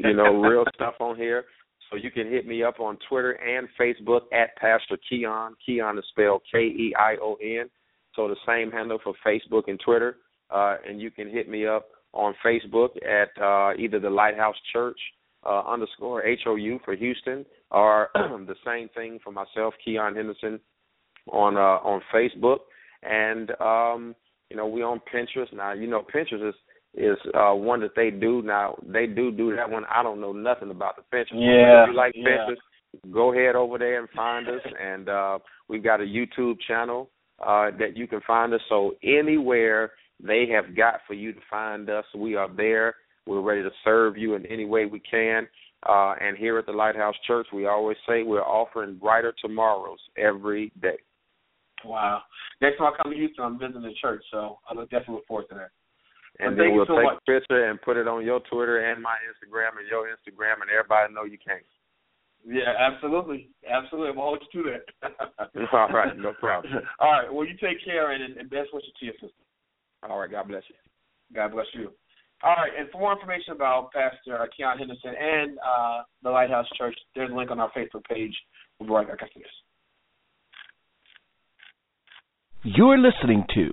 Speaker 15: you know, real stuff on here." So you can hit me up on Twitter and Facebook at Pastor Keion. Keion is spelled K E I O N. So the same handle for Facebook and Twitter. Uh, and you can hit me up on Facebook at uh, either the Lighthouse Church uh, underscore H O U for Houston, or the same thing for myself, Keion Henderson, on uh, on Facebook. And um, you know we on Pinterest now. You know Pinterest is is uh, one that they do now. They do do that one. I don't know nothing about the Pinterest.
Speaker 2: Yeah,
Speaker 15: if you like
Speaker 2: yeah.
Speaker 15: Pinterest, go ahead over there and find us. And uh, we've got a YouTube channel uh, that you can find us. So anywhere they have got for you to find us, we are there. We're ready to serve you in any way we can. Uh, and here at the Lighthouse Church, we always say we're offering brighter tomorrows every day.
Speaker 2: Wow. Next time I come to Houston, I'm visiting the church, so I look definitely look forward to that.
Speaker 15: And
Speaker 2: Well,
Speaker 15: then we'll
Speaker 2: so
Speaker 15: take
Speaker 2: much.
Speaker 15: a picture and put it on your Twitter and my Instagram and your Instagram, and everybody know you came.
Speaker 2: Yeah, absolutely, absolutely. I'm gonna hold you to that.
Speaker 15: All right, no problem.
Speaker 2: All right. Well, you take care and, and best wishes to your sister.
Speaker 15: All right, God bless you.
Speaker 2: God bless you. All right, and for more information about Pastor uh, Keion Henderson and uh, the Lighthouse Church, there's a link on our Facebook page. We'll be right back after this.
Speaker 8: You're listening to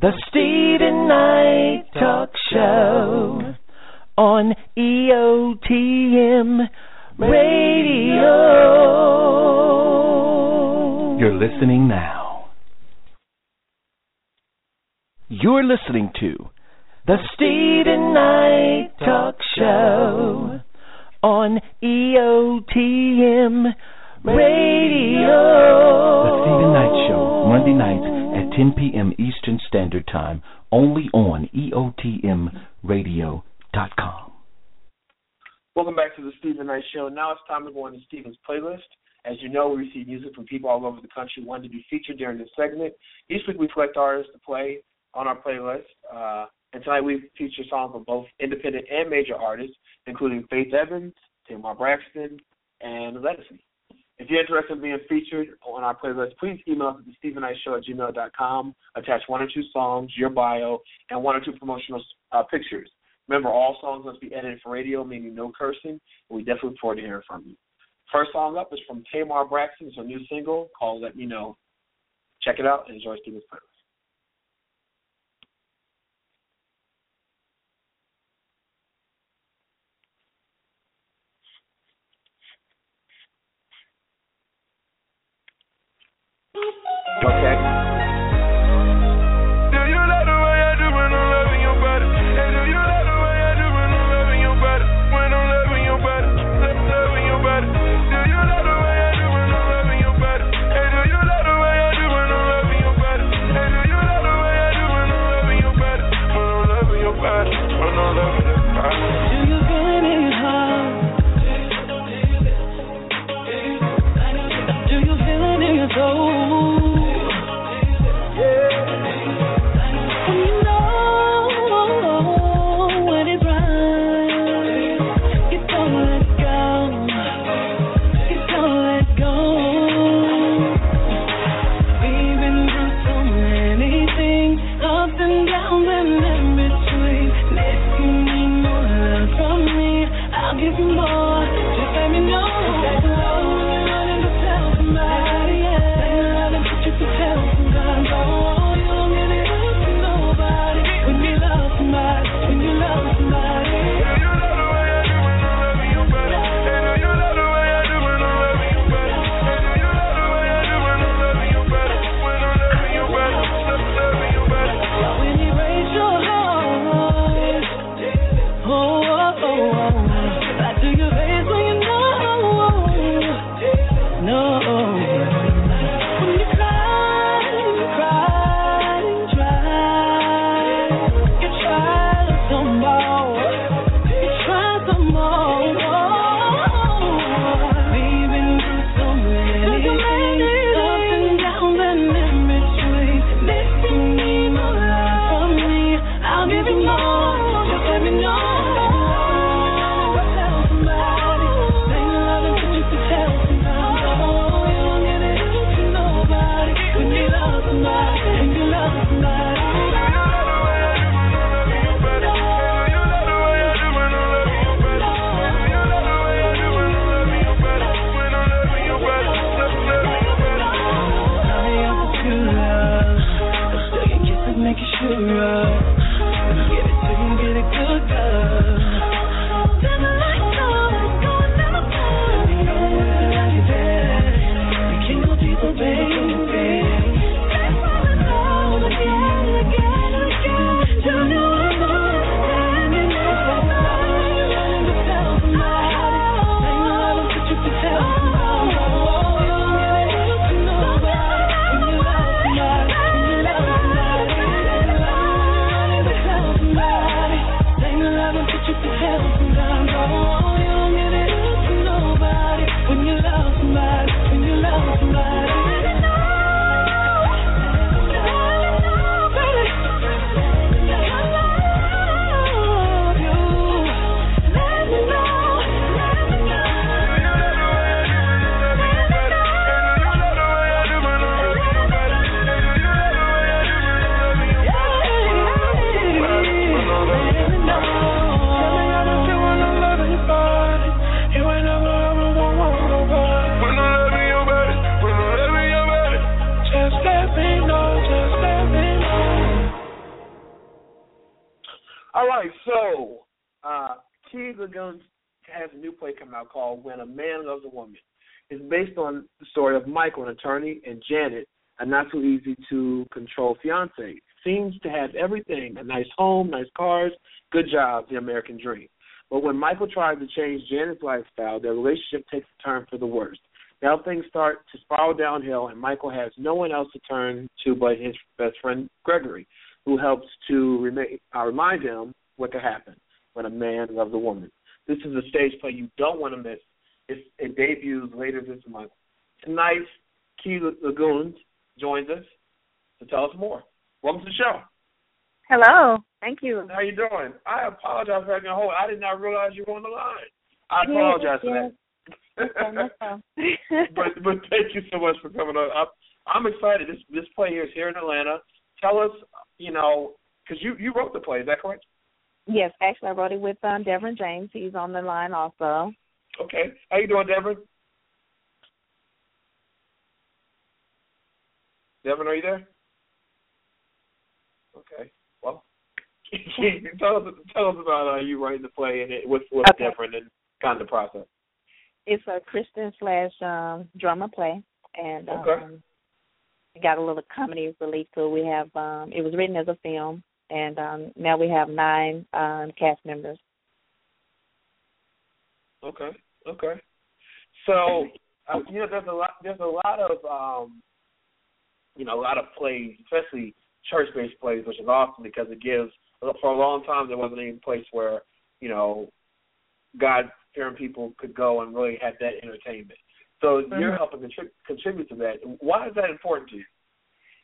Speaker 8: the Steven Knight Talk Show on EOTM Radio. You're listening now. You're listening to the Steven Knight Talk Show on EOTM Radio. The Steven Knight Show, Monday nights at 10 p.m. Eastern Standard Time, only on EOTMRadio.com.
Speaker 2: Welcome back to the Steven Knight Show. Now it's time to go on into Steven's playlist. As you know, we receive music from people all over the country wanting to be featured during this segment. Each week we select artists to play on our playlist. Uh, and tonight we feature songs from both independent and major artists, including Faith Evans, Tamar Braxton, and Legacy. If you're interested in being featured on our playlist, please email us at thestevenknightshow at gmail.com. Attach one or two songs, your bio, and one or two promotional uh, pictures. Remember, all songs must be edited for radio, meaning no cursing, and we definitely look forward to hearing from you.
Speaker 14: First song up is from Tamar Braxton. It's her new single called Let Me Know. Check it out and enjoy Steven's playlist. Okay. based on the story of Michael, an attorney, and Janet, a not too easy to control fiance. Seems to have everything a nice home, nice cars, good job, the American dream. But when Michael tries to change Janet's lifestyle, their relationship takes a turn for the worst. Now things start to spiral downhill, and Michael has no one else to turn to but his best friend Gregory, who helps to remain, uh, remind him what could happen when a man loves a woman. This is a stage play you don't want to miss. It's, it debuts later this month. Tonight, Kei LaGuins joins us to tell us more. Welcome to the show.
Speaker 16: Hello. Thank you.
Speaker 14: How you doing? I apologize for having a hold. I did not realize you were on the line. I apologize yes.
Speaker 16: for
Speaker 14: that. but but thank you so much for coming on. I, I'm excited. This this play is here in Atlanta. Tell us, you know, because you you wrote the play. Is that correct?
Speaker 16: Yes, actually, I wrote it with um, Devin James. He's on the line also.
Speaker 14: Okay. How you doing, Devin?
Speaker 2: Devin, are you there? Okay. Well, tell us tell us about uh, you writing the play and it, what's what's
Speaker 16: okay.
Speaker 2: different and kind of the process.
Speaker 16: It's a Christian slash um, drama play, and um,
Speaker 2: okay.
Speaker 16: um, got a little comedy relief to it. We have um, it was written as a film, and um, now we have nine um, cast members.
Speaker 2: Okay. Okay. So uh, you know, there's a lot. There's a lot of um, you know, a lot of plays, especially church-based plays, which is awesome because it gives. For a long time, there wasn't any place where you know, God-fearing people could go and really have that entertainment. So you're
Speaker 16: Mhm.
Speaker 2: helping contrib- contribute to that. Why is that important to you?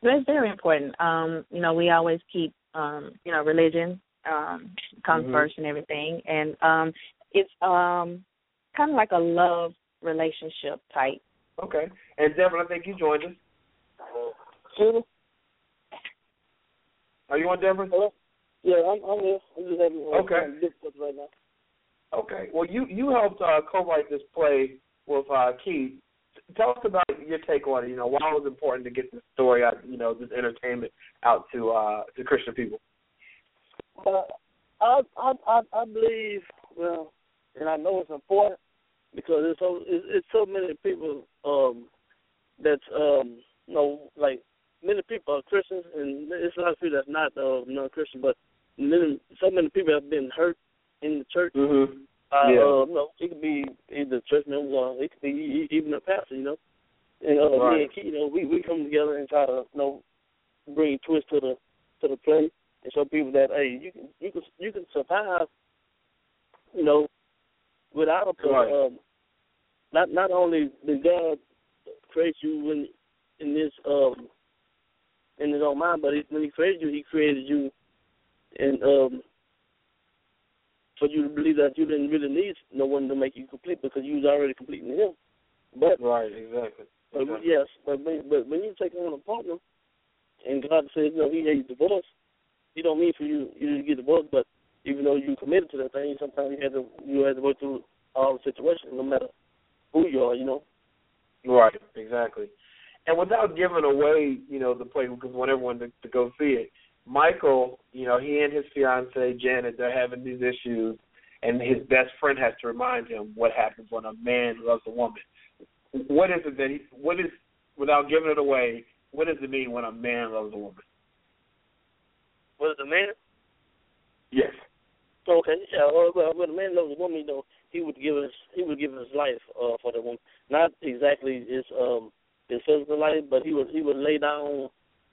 Speaker 16: That's very important. Um, you know, we always keep um, you know, religion um comes
Speaker 2: Mhm.
Speaker 16: first and everything. And um it's um kind of like a love relationship type.
Speaker 2: Okay. And Devin, I think you joined us.
Speaker 17: Shooter?
Speaker 2: Are you on Devin?
Speaker 17: Hello? Yeah, I'm, I'm here. I'm just having
Speaker 2: Okay.
Speaker 17: some difficulties right now.
Speaker 2: Okay. Well, you you helped uh, co-write this play with uh, Keith. Tell us about your take on it. You know, why it was important to get this story out. You know, this entertainment out to uh, to Christian people.
Speaker 17: Uh, I, I I I believe well, and I know it's important because it's so it's, it's so many people um that's um you know like many people are Christians and it's a lot of people that's not uh, non-Christian, but many so many people have been hurt in the church.
Speaker 2: Mm-hmm.
Speaker 17: Uh,
Speaker 2: Yeah.
Speaker 17: uh, no, it could be either church members or it could be even a pastor, you know. And uh,
Speaker 2: Right.
Speaker 17: me and Keith, you know, we we come together and try to you know bring twist to the to the play and show people that hey, you can you can you can survive, you know, without a
Speaker 2: Right.
Speaker 17: um, not not only did God create you when in this um in his own mind, but he, when he created you, he created you and um for you to believe that you didn't really need no one to make you complete because you was already complete in him. But
Speaker 2: Right. Exactly.
Speaker 17: but
Speaker 2: Exactly.
Speaker 17: yes, but when, but when you take on a partner, and God says, you know, He hates divorce, He don't mean for you you to get divorced, but even though you committed to that thing, sometimes you had to you had to work through all the situations, no matter who you are, you know.
Speaker 2: Right. Exactly. And without giving away, you know, the play because I want everyone to, to go see it. Michael, you know, he and his fiancee Janet, they're having these issues, and his best friend has to remind him what happens when a man loves a woman. What is it that he? What is without giving it away? What does it mean when a man loves a woman?
Speaker 17: Was it a man?
Speaker 2: Yes.
Speaker 17: Okay, yeah. Well, well, when a man loves a woman, you know, he would give his he would give his life uh, for the woman. Not exactly his um his physical life, but he would he would lay down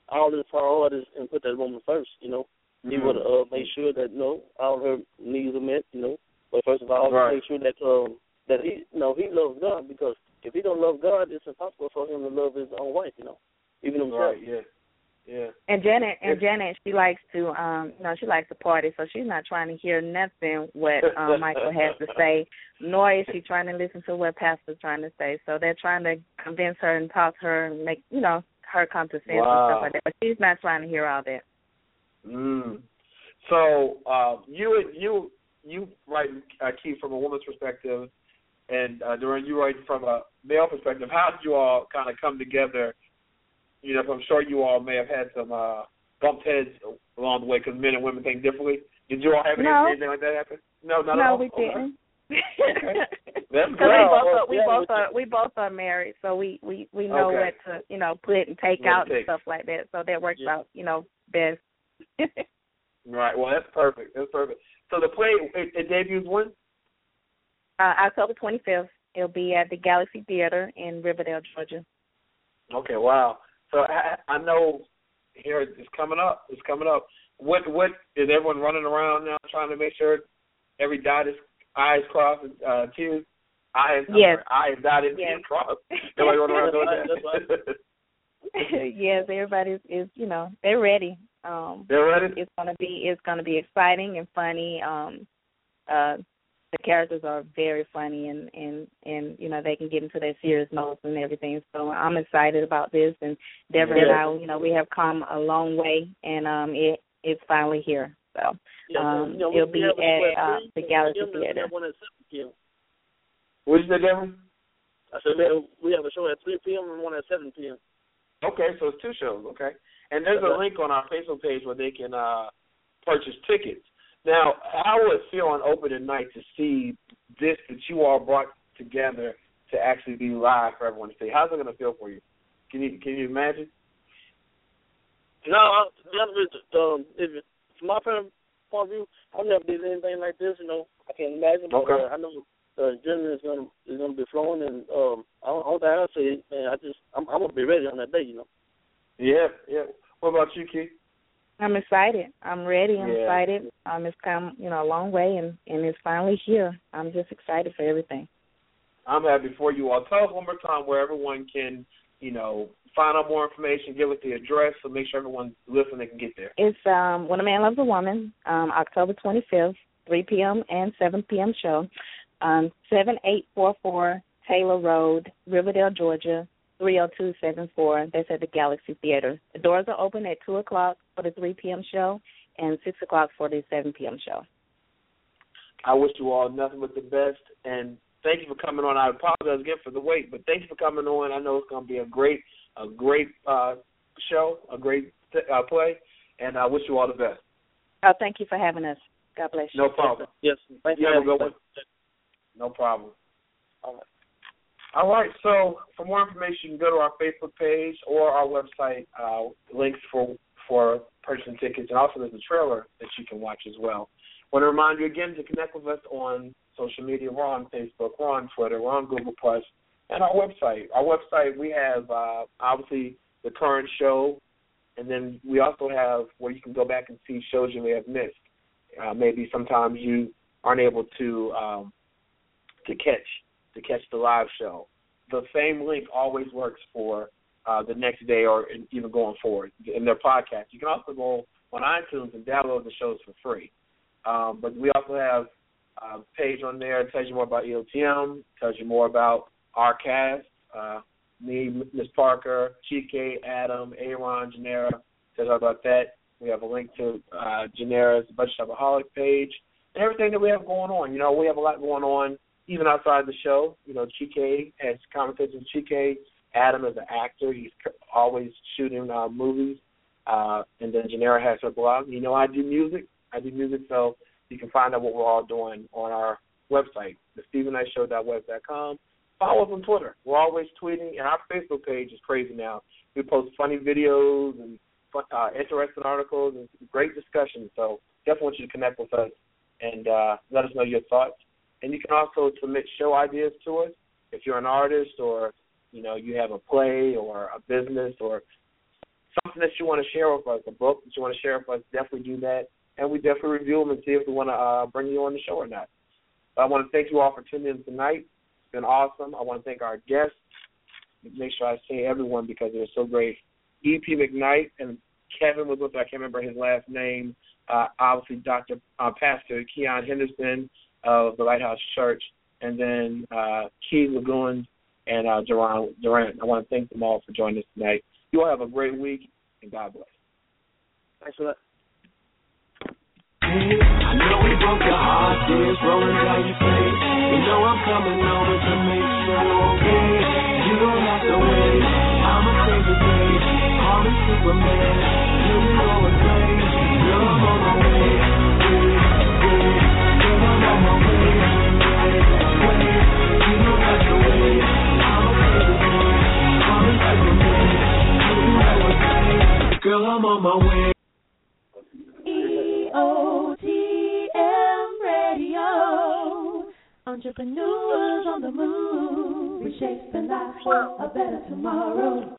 Speaker 17: all his priorities and put that woman first. You know, he
Speaker 2: Mhm.
Speaker 17: would uh, make sure that you know all her needs are met. You know, but first of all,
Speaker 2: Right.
Speaker 17: make sure that um that he you know he loves God because if he don't love God, it's impossible for him to love his own wife. You know, even himself.
Speaker 2: Right. Yeah. Yeah.
Speaker 16: And Janet and Janet, she likes to um you know, she likes to party, so she's not trying to hear nothing what um Michael has to say, nor is she trying to listen to what Pastor's trying to say. So they're trying to convince her and talk to her and make you know, her come to sense and stuff like that. But she's not trying to hear all that.
Speaker 2: Mm. So uh, you you you write uh, Keith from a woman's perspective, and uh, Duran, you write from a male perspective. How did you all kind of come together? You know, I'm sure you all may have had some uh, bumped heads along the way because men and women think differently. Did you all have any,
Speaker 16: No.
Speaker 2: anything like that happen? No, not at
Speaker 16: no,
Speaker 2: all.
Speaker 16: we didn't.
Speaker 2: That's
Speaker 16: Because
Speaker 2: great.
Speaker 16: we both are, we both are we both are married, so we we we know
Speaker 2: Okay.
Speaker 16: what to you know put and take
Speaker 2: What
Speaker 16: out and stuff like that. So that works
Speaker 17: Yeah.
Speaker 16: out you know best.
Speaker 2: Right. Well, that's perfect. That's perfect. So the play it, it debuts when?
Speaker 16: uh, October 25th. It'll be at the Galaxy Theater in Riverdale, Georgia.
Speaker 2: Okay, wow. So I, I know here it's coming up. It's coming up. What what is everyone running around now trying to make sure every dot is I's crossed and uh, T's I's I'm
Speaker 16: Yes.
Speaker 2: sorry, I's dotted
Speaker 16: Yes.
Speaker 2: T's crossed. Nobody running around doing that.
Speaker 16: yes, everybody's is you know they're ready. Um,
Speaker 2: They're ready?
Speaker 16: It's gonna be it's gonna be exciting and funny. Um, uh, the characters are very funny and and and you know they can get into their serious modes and everything. So I'm excited about this. And Deborah and I, you know, we have come a long way, and um, it it's finally here. So
Speaker 17: Yeah,
Speaker 16: um,
Speaker 17: you know, we-
Speaker 16: it'll be
Speaker 17: have a show
Speaker 16: at uh, the Galaxy
Speaker 17: p.m., and we
Speaker 16: Theater.
Speaker 17: have one at 7 p.m.
Speaker 2: What did you say, Devin?
Speaker 17: I said we have, we have a show at 3 p.m. and one at 7 p.m.
Speaker 2: Okay, so it's two shows. Okay, and there's a link on our Facebook page where they can uh purchase tickets. Now, how would it feel on opening night to see this that you all brought together to actually be live for everyone to see? How's it going to feel for you? Can you can you imagine?
Speaker 17: No, I, to be honest with you, um, if from my point of view, I've never did anything like this. You know, I can't imagine. But
Speaker 2: Okay.
Speaker 17: uh, I know the adrenaline is gonna is gonna be flowing, and um, I don't, all that I say, man, I just I'm, I'm gonna be ready on that day. You know.
Speaker 2: Yeah, yeah. What about you, Keith?
Speaker 16: I'm excited. I'm ready. I'm
Speaker 2: Yeah.
Speaker 16: excited. Um, it's come, you know, a long way, and and it's finally here. I'm just excited for everything.
Speaker 2: I'm happy for you all. Tell us one more time where everyone can, you know, find out more information. Give us the address so make sure everyone listening can get there.
Speaker 16: It's um When a Man Loves a Woman, um, October 25th, 3 p.m. and 7 p.m. show, um, 7844 Taylor Road, Riverdale, Georgia, 30274. That's at the Galaxy Theater. The doors are open at 2 o'clock for the 3 p.m. show and 6 o'clock for the 7 p.m. show.
Speaker 2: I wish you all nothing but the best, and thank you for coming on. I apologize again for the wait, but thank you for coming on. I know it's going to be a great, a great uh, show, a great uh, play, and I wish you all the best.
Speaker 16: Oh, thank you for having us. God bless you.
Speaker 2: No problem.
Speaker 17: Yes. Thank
Speaker 2: You
Speaker 17: you.
Speaker 2: have a good one. No problem. All right. So for more information, you can go to our Facebook page or our website. Uh, links for for purchasing tickets, and also there's a trailer that you can watch as well. I want to remind you again to connect with us on social media. We're on Facebook, we're on Twitter, we're on Google Plus, and our website. Our website we have uh, obviously the current show, and then we also have where you can go back and see shows you may have missed. Uh, maybe sometimes you aren't able to um, to catch to catch the live show. The same link always works for uh, the next day or even going forward in their podcast. You can also go on iTunes and download the shows for free. Um, but we also have a page on there that tells you more about EOTM, tells you more about our cast, uh, me, Miss Parker, Chike, Adam, Aaron, Janera, tells you about that. We have a link to uh, Janera's Budget Shopaholic page and everything that we have going on. You know, we have a lot going on even outside the show. You know, Chike has conversations with Chike. Adam is an actor. He's always shooting uh, movies. Uh, and then Janera has her blog. You know, I do music. I do music, so you can find out what we're all doing on our website, the StevenKnightShow.web.com. Follow us on Twitter. We're always tweeting, and our Facebook page is crazy now. We post funny videos and uh, interesting articles and great discussions. So definitely want you to connect with us and uh, let us know your thoughts. And you can also submit show ideas to us if you're an artist or you know you have a play or a business or something that you want to share with us, a book that you want to share with us. Definitely do that, and we definitely review them and see if we want to uh, bring you on the show or not. But I want to thank you all for tuning in tonight. It's been awesome. I want to thank our guests. Make sure I say everyone because they're so great. E.P. McKnight and Kevin was with. I can't remember his last name. Uh, obviously, Dr. Uh, Pastor Keion Henderson of the Lighthouse Church, and then uh, Key Lagoon and uh, Duran, Durant. I want to thank them all for joining us tonight. You all have a great week, and God bless.
Speaker 17: Thanks for that.
Speaker 3: I know we broke your heart, tears rolling down your face. You know I'm coming over to make sure you're okay. You don't have to wait. I'ma save the day. Call me Superman. You know it's great. Girl, I'm on my way. I'm on my way.
Speaker 1: EOTM Radio. Entrepreneurs on the move. Reshaping life for a better tomorrow.